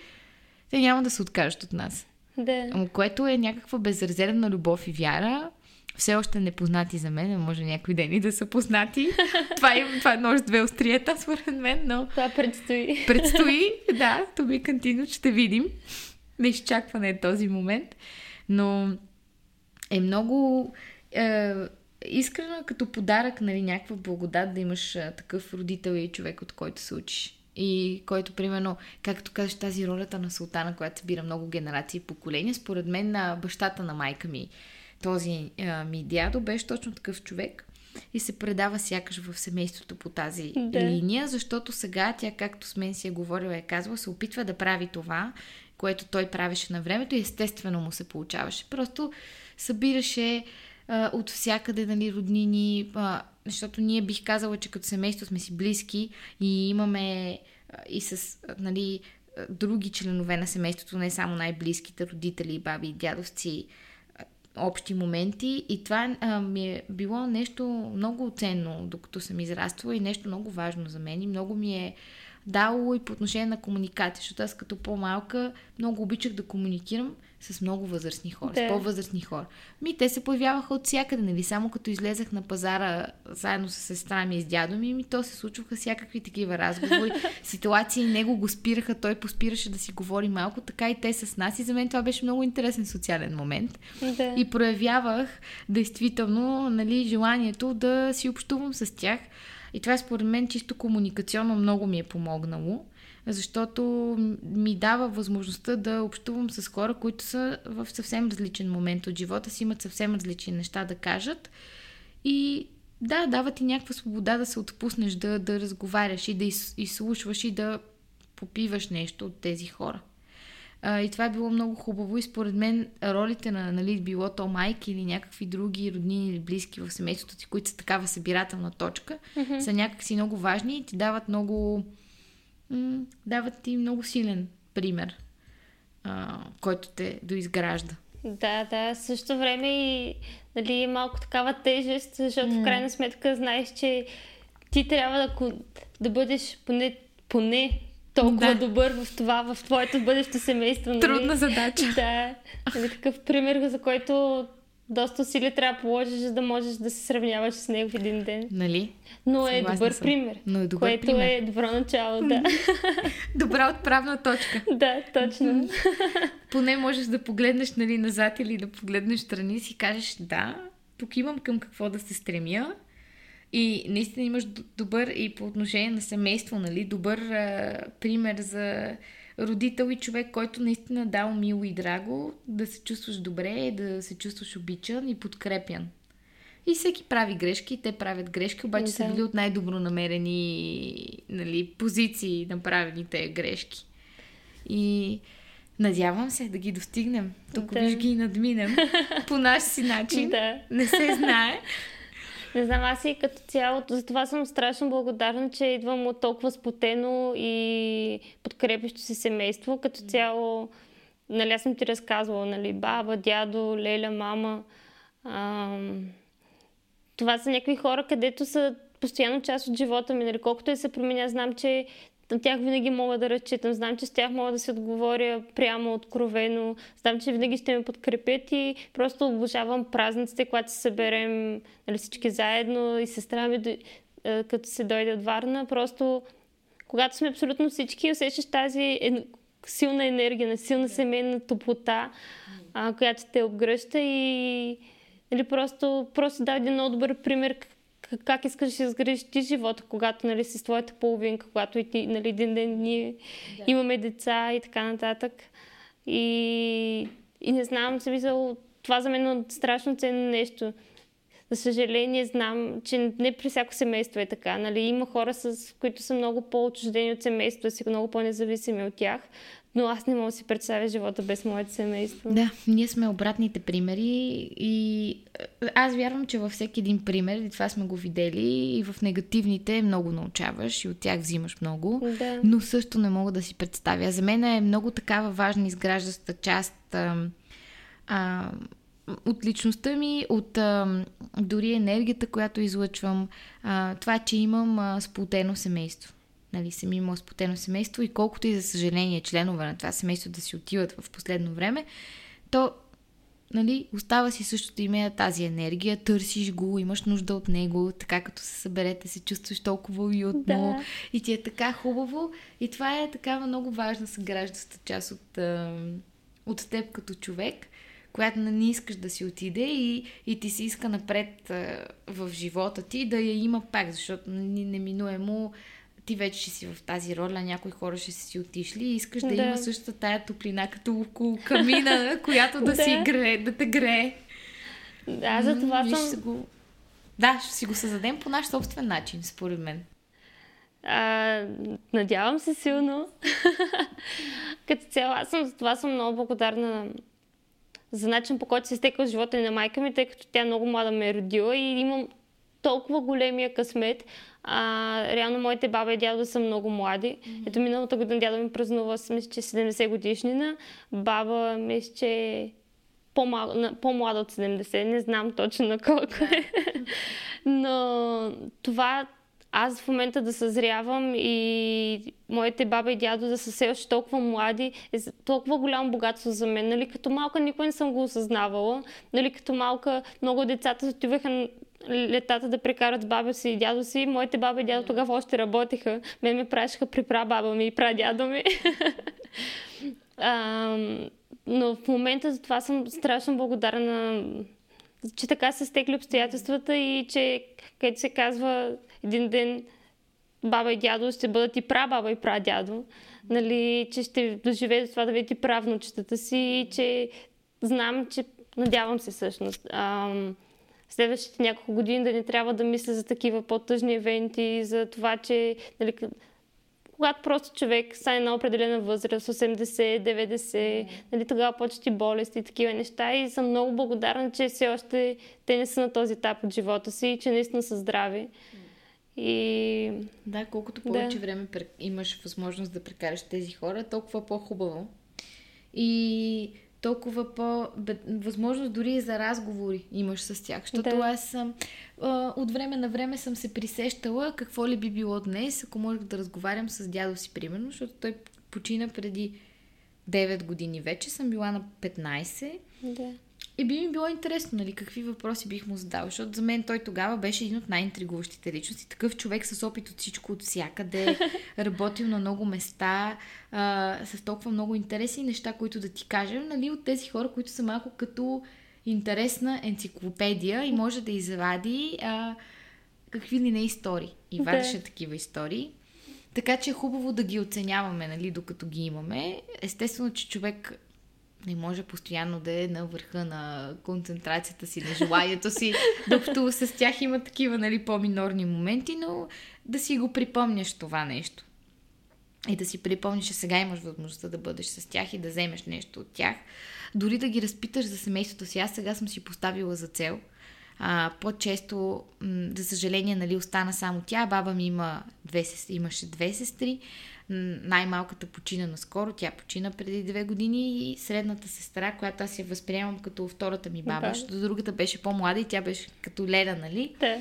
те няма да се откажат от нас. Да. Което е някаква безрезервна любов и вяра. Все още непознати за мен, може някой ден и да са познати. това, е, това е нож с две острията, според мен, но... Това предстои. Предстои, да, то ми кантино, ще видим. Не изчакване е този момент. Но е много е, искрено като подарък, нали, някаква благодат да имаш е, такъв родител и човек, от който се учиш и който, примерно, както казваш, тази ролята на султана, която събира много генерации и поколения, според мен на бащата на майка ми, този а, ми дядо, беше точно такъв човек и се предава сякаш в семейството по тази да. линия, защото сега тя, както с мен си е говорила и е казвала, се опитва да прави това, което той правеше на времето и естествено му се получаваше. Просто събираше а, от всякъде, нали, роднини, а, защото ние бих казала, че като семейство сме си близки и имаме и с нали, други членове на семейството, не само най-близките родители, баби и дядовци, общи моменти. И това а, ми е било нещо много ценно, докато съм израствала и нещо много важно за мен. И много ми е дало и по отношение на комуникация, защото аз като по-малка много обичах да комуникирам с много възрастни хора, да. с по-възрастни хора. Ми, те се появяваха от всякъде, нали? Само като излезах на пазара заедно с сестра ми и с дядо ми, ми то се случваха всякакви такива разговори, ситуации, него го спираха, той поспираше да си говори малко, така и те с нас. И за мен това беше много интересен социален момент. Да. И проявявах действително нали, желанието да си общувам с тях. И това според мен чисто комуникационно много ми е помогнало защото ми дава възможността да общувам с хора, които са в съвсем различен момент от живота си, имат съвсем различни неща да кажат. И да, дава ти някаква свобода да се отпуснеш, да, да разговаряш и да из, изслушваш и да попиваш нещо от тези хора. А, и това е било много хубаво и според мен ролите на, нали, било то майки или някакви други роднини или близки в семейството ти, които са такава събирателна точка, mm-hmm. са някакси много важни и ти дават много м- дават ти много силен пример, а, който те доизгражда. Да, да, също време и нали, е малко такава тежест, защото mm. в крайна сметка знаеш, че ти трябва да, да бъдеш поне, поне толкова да. добър в това, в твоето бъдещо семейство. Нали? Трудна задача. Да. Нали, такъв пример, за който доста усилия трябва да положиш, за да можеш да се сравняваш с него в един ден. Нали? Но е добър съм. пример. Но е добър което пример. е добро начало, да. Добра отправна точка. да, точно. Поне можеш да погледнеш нали, назад или да погледнеш страни и си кажеш, да, тук имам към какво да се стремя. И наистина имаш добър и по отношение на семейство, нали, добър а, пример за родител и човек, който наистина дал мило и драго, да се чувстваш добре, да се чувстваш обичан и подкрепян. И всеки прави грешки, те правят грешки, обаче да. са били от най-добро намерени нали, позиции направени те грешки. И надявам се да ги достигнем. Тук да. виж ги надминем по наш си начин. Да. Не се знае. Не знам, аз и като цяло, за това съм страшно благодарна, че идвам от толкова спотено и подкрепящо се семейство. Като цяло, нали, аз съм ти разказвала, нали, баба, дядо, леля, мама. Ам... Това са някакви хора, където са постоянно част от живота ми. Нали, колкото и се променя, знам, че на тях винаги мога да разчитам. Знам, че с тях мога да се отговоря прямо, откровено. Знам, че винаги ще ме подкрепят и просто обожавам празниците, когато се съберем нали, всички заедно и сестра ми, като се дойде от Варна. Просто когато сме абсолютно всички, усещаш тази силна енергия, силна семейна топлота, която те обгръща и нали, просто, просто да един добър пример как искаш да си изградиш ти живота, когато нали, си с твоята половинка, когато и ти, нали, един ден ние да. имаме деца и така нататък. И, и не знам, смисъл, това за мен е страшно ценно нещо. За съжаление, знам, че не при всяко семейство е така. Нали? Има хора, с които са много по-отчуждени от семейството си, много по-независими от тях но аз не мога да си представя живота без моето семейство. Да, ние сме обратните примери и е, аз вярвам, че във всеки един пример, и това сме го видели, и в негативните много научаваш и от тях взимаш много, да. но също не мога да си представя. За мен е много такава важна изграждаща част а, а, от личността ми, от а, дори енергията, която излъчвам, а, това, че имам а, сплутено семейство нали, съм имала спотено семейство и колкото и за съжаление членове на това семейство да си отиват в последно време, то нали, остава си същото име тази енергия, търсиш го, имаш нужда от него, така като се съберете, се чувстваш толкова уютно да. и ти е така хубаво. И това е такава много важна съграждаща част от, от теб като човек, която не искаш да си отиде и, и ти се иска напред в живота ти да я има пак, защото неминуемо ти вече ще си в тази роля, някои хора ще си отишли и искаш да, да има същата тая топлина, като около камина, която да, да. си грее, да те грее. Да, за това съм... Го... Да, ще си го създадем по наш собствен начин, според мен. А, надявам се силно. Като цяло, аз съм, за това съм много благодарна за начин по който се стекал живота на майка ми, тъй като тя много млада ме е родила и имам толкова големия късмет. А, реално моите баба и дядо са много млади. Mm-hmm. Ето миналата година дядо ми празнува, мисля, че 70 е годишнина. Баба, мисля, че е по-млада от 70. Не знам точно на колко е. Но това аз в момента да съзрявам и моите баба и дядо да са все още толкова млади, е толкова голямо богатство за мен. Нали, като малка никой не съм го осъзнавала. Нали, като малка много децата отиваха летата да прекарат с баба си и дядо си. Моите баба и дядо тогава още работеха. Мен ме пращаха при прабаба ми и прадядо ми. а, но в момента за това съм страшно благодарна, че така се стекли обстоятелствата и че, където се казва един ден баба и дядо ще бъдат и прабаба и прадядо. Нали, че ще доживеят това да видите правнучетата си и че знам, че надявам се всъщност. Ам, следващите няколко години да не трябва да мисля за такива по-тъжни евенти, за това, че нали, когато просто човек стане на определена възраст, 80, 90, нали, тогава почти болести и такива неща. И съм много благодарна, че все още те не са на този етап от живота си и че наистина са здрави. И... Да, колкото повече да. време имаш възможност да прекараш тези хора, толкова по-хубаво. И толкова по... възможност дори и за разговори имаш с тях. Защото да. аз съм... А, от време на време съм се присещала какво ли би било днес, ако можех да разговарям с дядо си, примерно, защото той почина преди 9 години вече. Съм била на 15. Да. И би ми било интересно, нали, какви въпроси бих му задал, защото за мен той тогава беше един от най-интригуващите личности. Такъв човек с опит от всичко, от всякъде, работил на много места, а, с толкова много интересни неща, които да ти кажем, нали, от тези хора, които са малко като интересна енциклопедия и може да извади а, какви ли не истории. И вадеше такива истории. Така че е хубаво да ги оценяваме, нали, докато ги имаме. Естествено, че човек не може постоянно да е на върха на концентрацията си, на желанието си, докато с тях има такива нали, по-минорни моменти, но да си го припомняш това нещо. И да си припомниш, че сега имаш възможността да бъдеш с тях и да вземеш нещо от тях. Дори да ги разпиташ за семейството си. Аз сега съм си поставила за цел. А, по-често, за съжаление, нали, остана само тя. Баба ми има две, имаше две сестри най-малката почина наскоро, тя почина преди две години и средната сестра, която аз я възприемам като втората ми баба, да. защото другата беше по-млада и тя беше като Леда, нали? Да.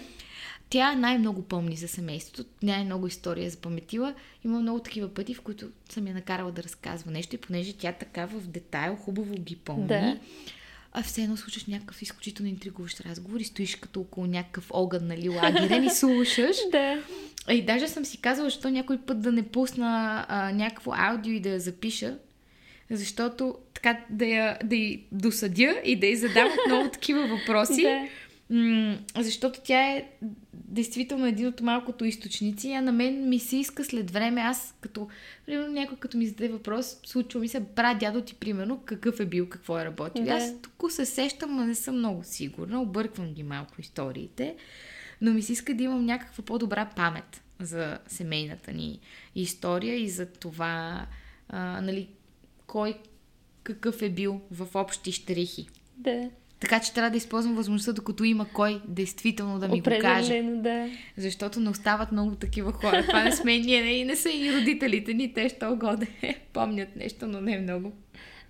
Тя най-много помни за семейството, най-много история запаметила. Има много такива пъти, в които съм я накарала да разказва нещо и понеже тя така в детайл хубаво ги помни, да. А все едно слушаш някакъв изключително интригуващ разговор и стоиш като около някакъв огън, нали, лагерен и слушаш. да. И даже съм си казала, защо някой път да не пусна а, някакво аудио и да я запиша, защото така да я, да я досъдя и да й задам много такива въпроси. да. М- защото тя е действително един от малкото източници, а на мен ми се иска след време, аз като, примерно някой като ми зададе въпрос, случва ми се, бра дядо ти, примерно, какъв е бил, какво е работил. Да. Аз тук се сещам, но не съм много сигурна, обърквам ги малко историите но ми се иска да имам някаква по-добра памет за семейната ни история и за това, а, нали, кой какъв е бил в общи штрихи. Да. Така че трябва да използвам възможността, докато има кой действително да ми го каже. да. Защото не остават много такива хора. Това не сме ние, не, не са и родителите ни, те що годе помнят нещо, но не много.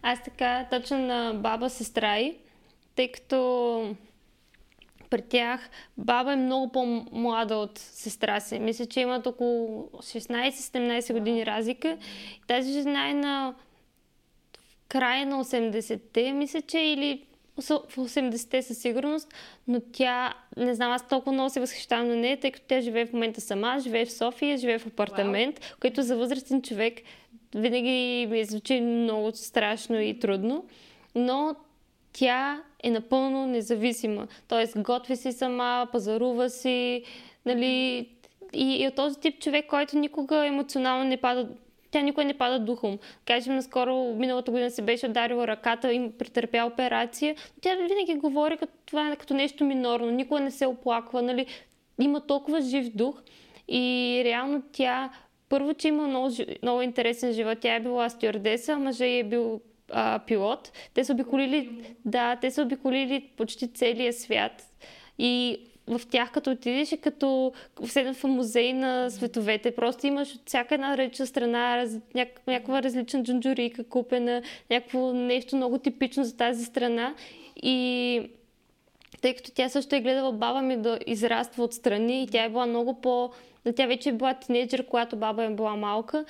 Аз така, точно на баба сестра и, тъй като при тях баба е много по-млада от сестра си. Мисля, че имат около 16-17 години разлика. Тази жена е на края на 80-те, мисля, че или в 80-те със сигурност, но тя, не знам, аз толкова много се възхищавам на нея, тъй като тя живее в момента сама, живее в София, живее в апартамент, wow. който за възрастен човек винаги ми звучи много страшно и трудно, но тя е напълно независима. Тоест, готви си сама, пазарува си, нали, и, и от този тип човек, който никога емоционално не пада, тя никога не пада духом. Кажем, наскоро, миналата година се беше ударила ръката и претърпя операция. Тя винаги говори като това е като нещо минорно, никога не се оплаква, нали, има толкова жив дух и реално тя първо, че има много, много интересен живот. Тя е била стюардеса, мъжа е бил а, пилот. Те са обиколили, да, те са обиколили почти целия свят. И в тях, като отидеш, е като седна в музей на световете. Просто имаш от всяка една речна страна раз, няк, някаква различна джунджурика купена, някакво нещо много типично за тази страна. И тъй като тя също е гледала баба ми да израства отстрани и тя е била много по... Тя вече е била тинейджър, когато баба е била малка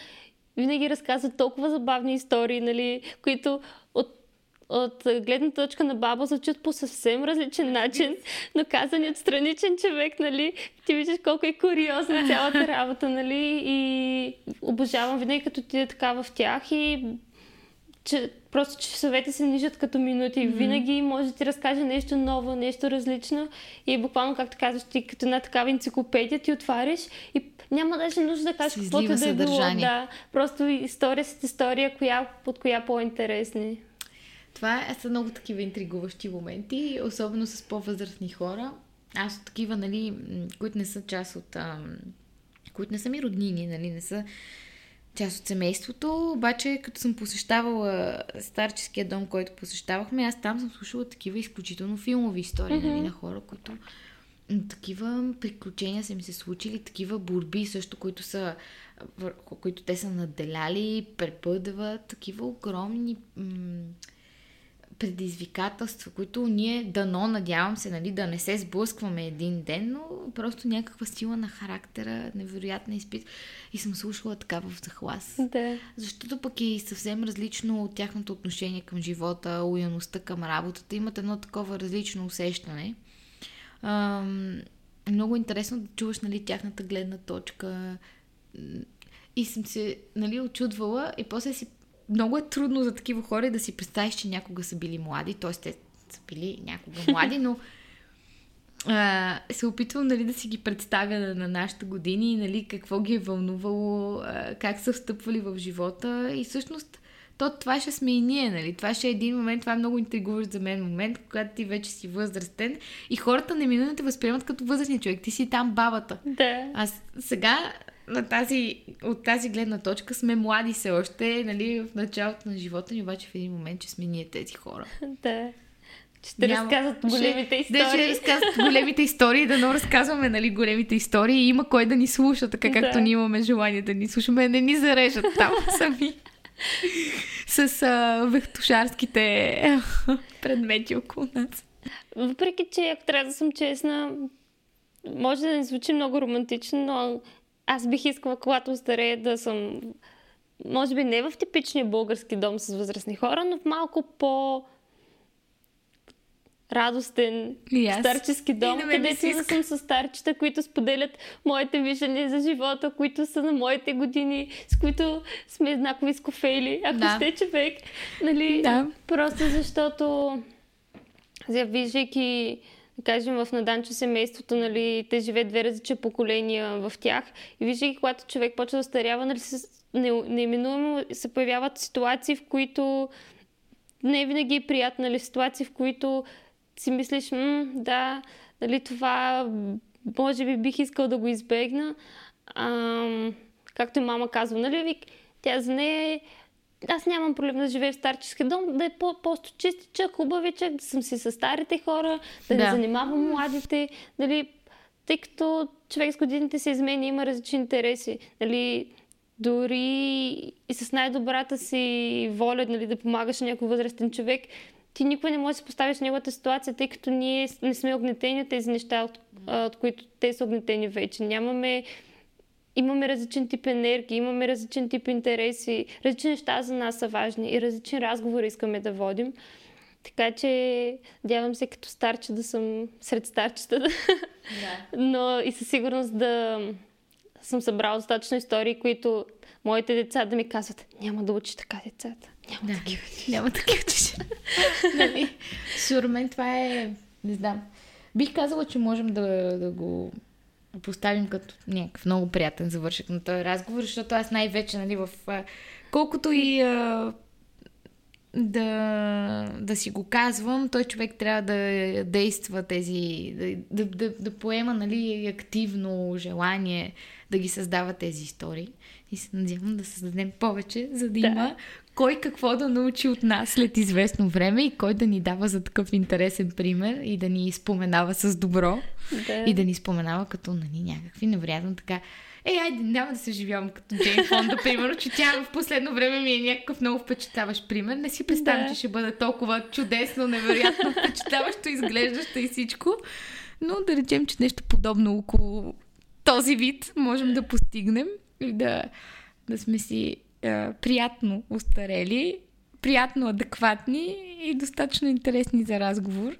винаги разказват толкова забавни истории, нали, които от от гледна точка на баба звучат по съвсем различен начин, но казани от страничен човек, нали, ти виждаш колко е куриозна цялата работа, нали, и обожавам винаги като ти е така в тях и че просто часовете се нижат като минути. Mm-hmm. Винаги може да ти разкаже нещо ново, нещо различно и буквално, както казваш, ти като една такава енциклопедия ти отваряш и няма даже нужда да кажеш каквото да е било. Да, просто история с история, коя, под коя по-интересни. Това е, са много такива интригуващи моменти, особено с по-възрастни хора. Аз от такива, нали, които не са част от... Ам, които не са ми роднини, нали, не са част от семейството, обаче като съм посещавала старческия дом, който посещавахме, аз там съм слушала такива изключително филмови истории mm-hmm. нали, на хора, които такива приключения са ми се случили, такива борби също, които са които те са наделяли, препъдват, такива огромни м- предизвикателства, които ние дано, надявам се, нали, да не се сблъскваме един ден, но просто някаква сила на характера, невероятна изпит. И съм слушала така в захлас. Да. Защото пък е съвсем различно от тяхното отношение към живота, уяността към работата. Имат едно такова различно усещане. Ам, много интересно да чуваш нали, тяхната гледна точка. И съм се нали, очудвала и после си много е трудно за такива хора да си представиш, че някога са били млади, т.е. те са били някога млади, но а, се опитвам нали, да си ги представя на, на нашите години, нали, какво ги е вълнувало, а, как са встъпвали в живота и всъщност то това ще сме и ние, нали? Това ще е един момент, това е много интригуващ за мен момент, когато ти вече си възрастен и хората неминуемо те възприемат като възрастни човек. Ти си там бабата. Да. Аз сега на тази, от тази гледна точка сме млади се още, нали, в началото на живота ни, обаче в един момент, че сме ние тези хора. Да. Ще Няма... разказват големите ще, истории. Да, ще разказват големите истории, да но разказваме, нали, големите истории и има кой да ни слуша, така както да. ние имаме желание да ни слушаме, не ни зарежат там сами. С а, вехтушарските предмети около нас. Въпреки, че ако трябва да съм честна, може да не звучи много романтично, но аз бих искала, когато старея, да съм, може би не в типичния български дом с възрастни хора, но в малко по радостен yes. старчески дом, където да съм с старчета, които споделят моите виждания за живота, които са на моите години, с които сме еднакви скофейли, ако да. сте човек. Нали? Да. Просто защото виждайки да кажем, в Наданчо семейството, нали, те живеят две различни поколения в тях. И виждайки, когато човек почва да старява, нали, не, неименуемо се появяват ситуации, в които не винаги е приятно, нали, ситуации, в които си мислиш, М, да, нали, това може би бих искал да го избегна. А, както и мама казва, нали, тя за нея е аз нямам проблем да живея в старчески дом, да е по-просто чистичък, хубавичък, да съм си с старите хора, да, да. не занимавам младите, нали, тъй като човек с годините се изменя, има различни интереси, нали, дори и с най-добрата си воля нали, да помагаш на някой възрастен човек, ти никога не можеш да се поставиш в неговата ситуация, тъй като ние не сме огнетени от тези неща, от, от които те са огнетени вече. Нямаме имаме различен тип енергия, имаме различен тип интереси, различни неща за нас са важни и различни разговори искаме да водим. Така че надявам се като старче да съм сред старчета, да. но и със сигурност да съм събрала достатъчно истории, които моите деца да ми казват, няма да учи така децата. Няма да, такива. Няма такива нали? Според мен това е, не знам, бих казала, че можем да, да го поставим като някакъв много приятен завършък на този разговор, защото аз най-вече, нали, в... Колкото и а, да, да си го казвам, той човек трябва да действа тези, да, да, да, да поема нали, активно желание да ги създава тези истории. И се надявам да създадем повече, за да, да. има кой какво да научи от нас след известно време и кой да ни дава за такъв интересен пример и да ни споменава с добро да. и да ни споменава като нали, някакви невероятно така Ей, айде, няма да се живявам като Джейн Фонда, примерно, че тя в последно време ми е някакъв много впечатляващ пример. Не си представям, да. че ще бъде толкова чудесно, невероятно впечатляващо, изглеждащо и всичко. Но да речем, че нещо подобно около този вид можем да постигнем и да, да сме си приятно устарели, приятно адекватни и достатъчно интересни за разговор.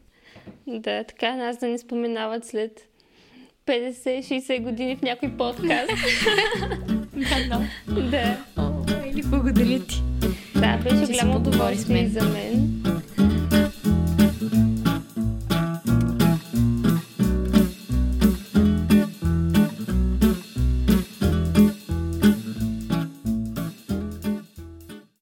Да, така нас да ни споменават след 50-60 години в някой подкаст. да, да. Или благодаря ти. Да, беше голямо удоволствие за мен.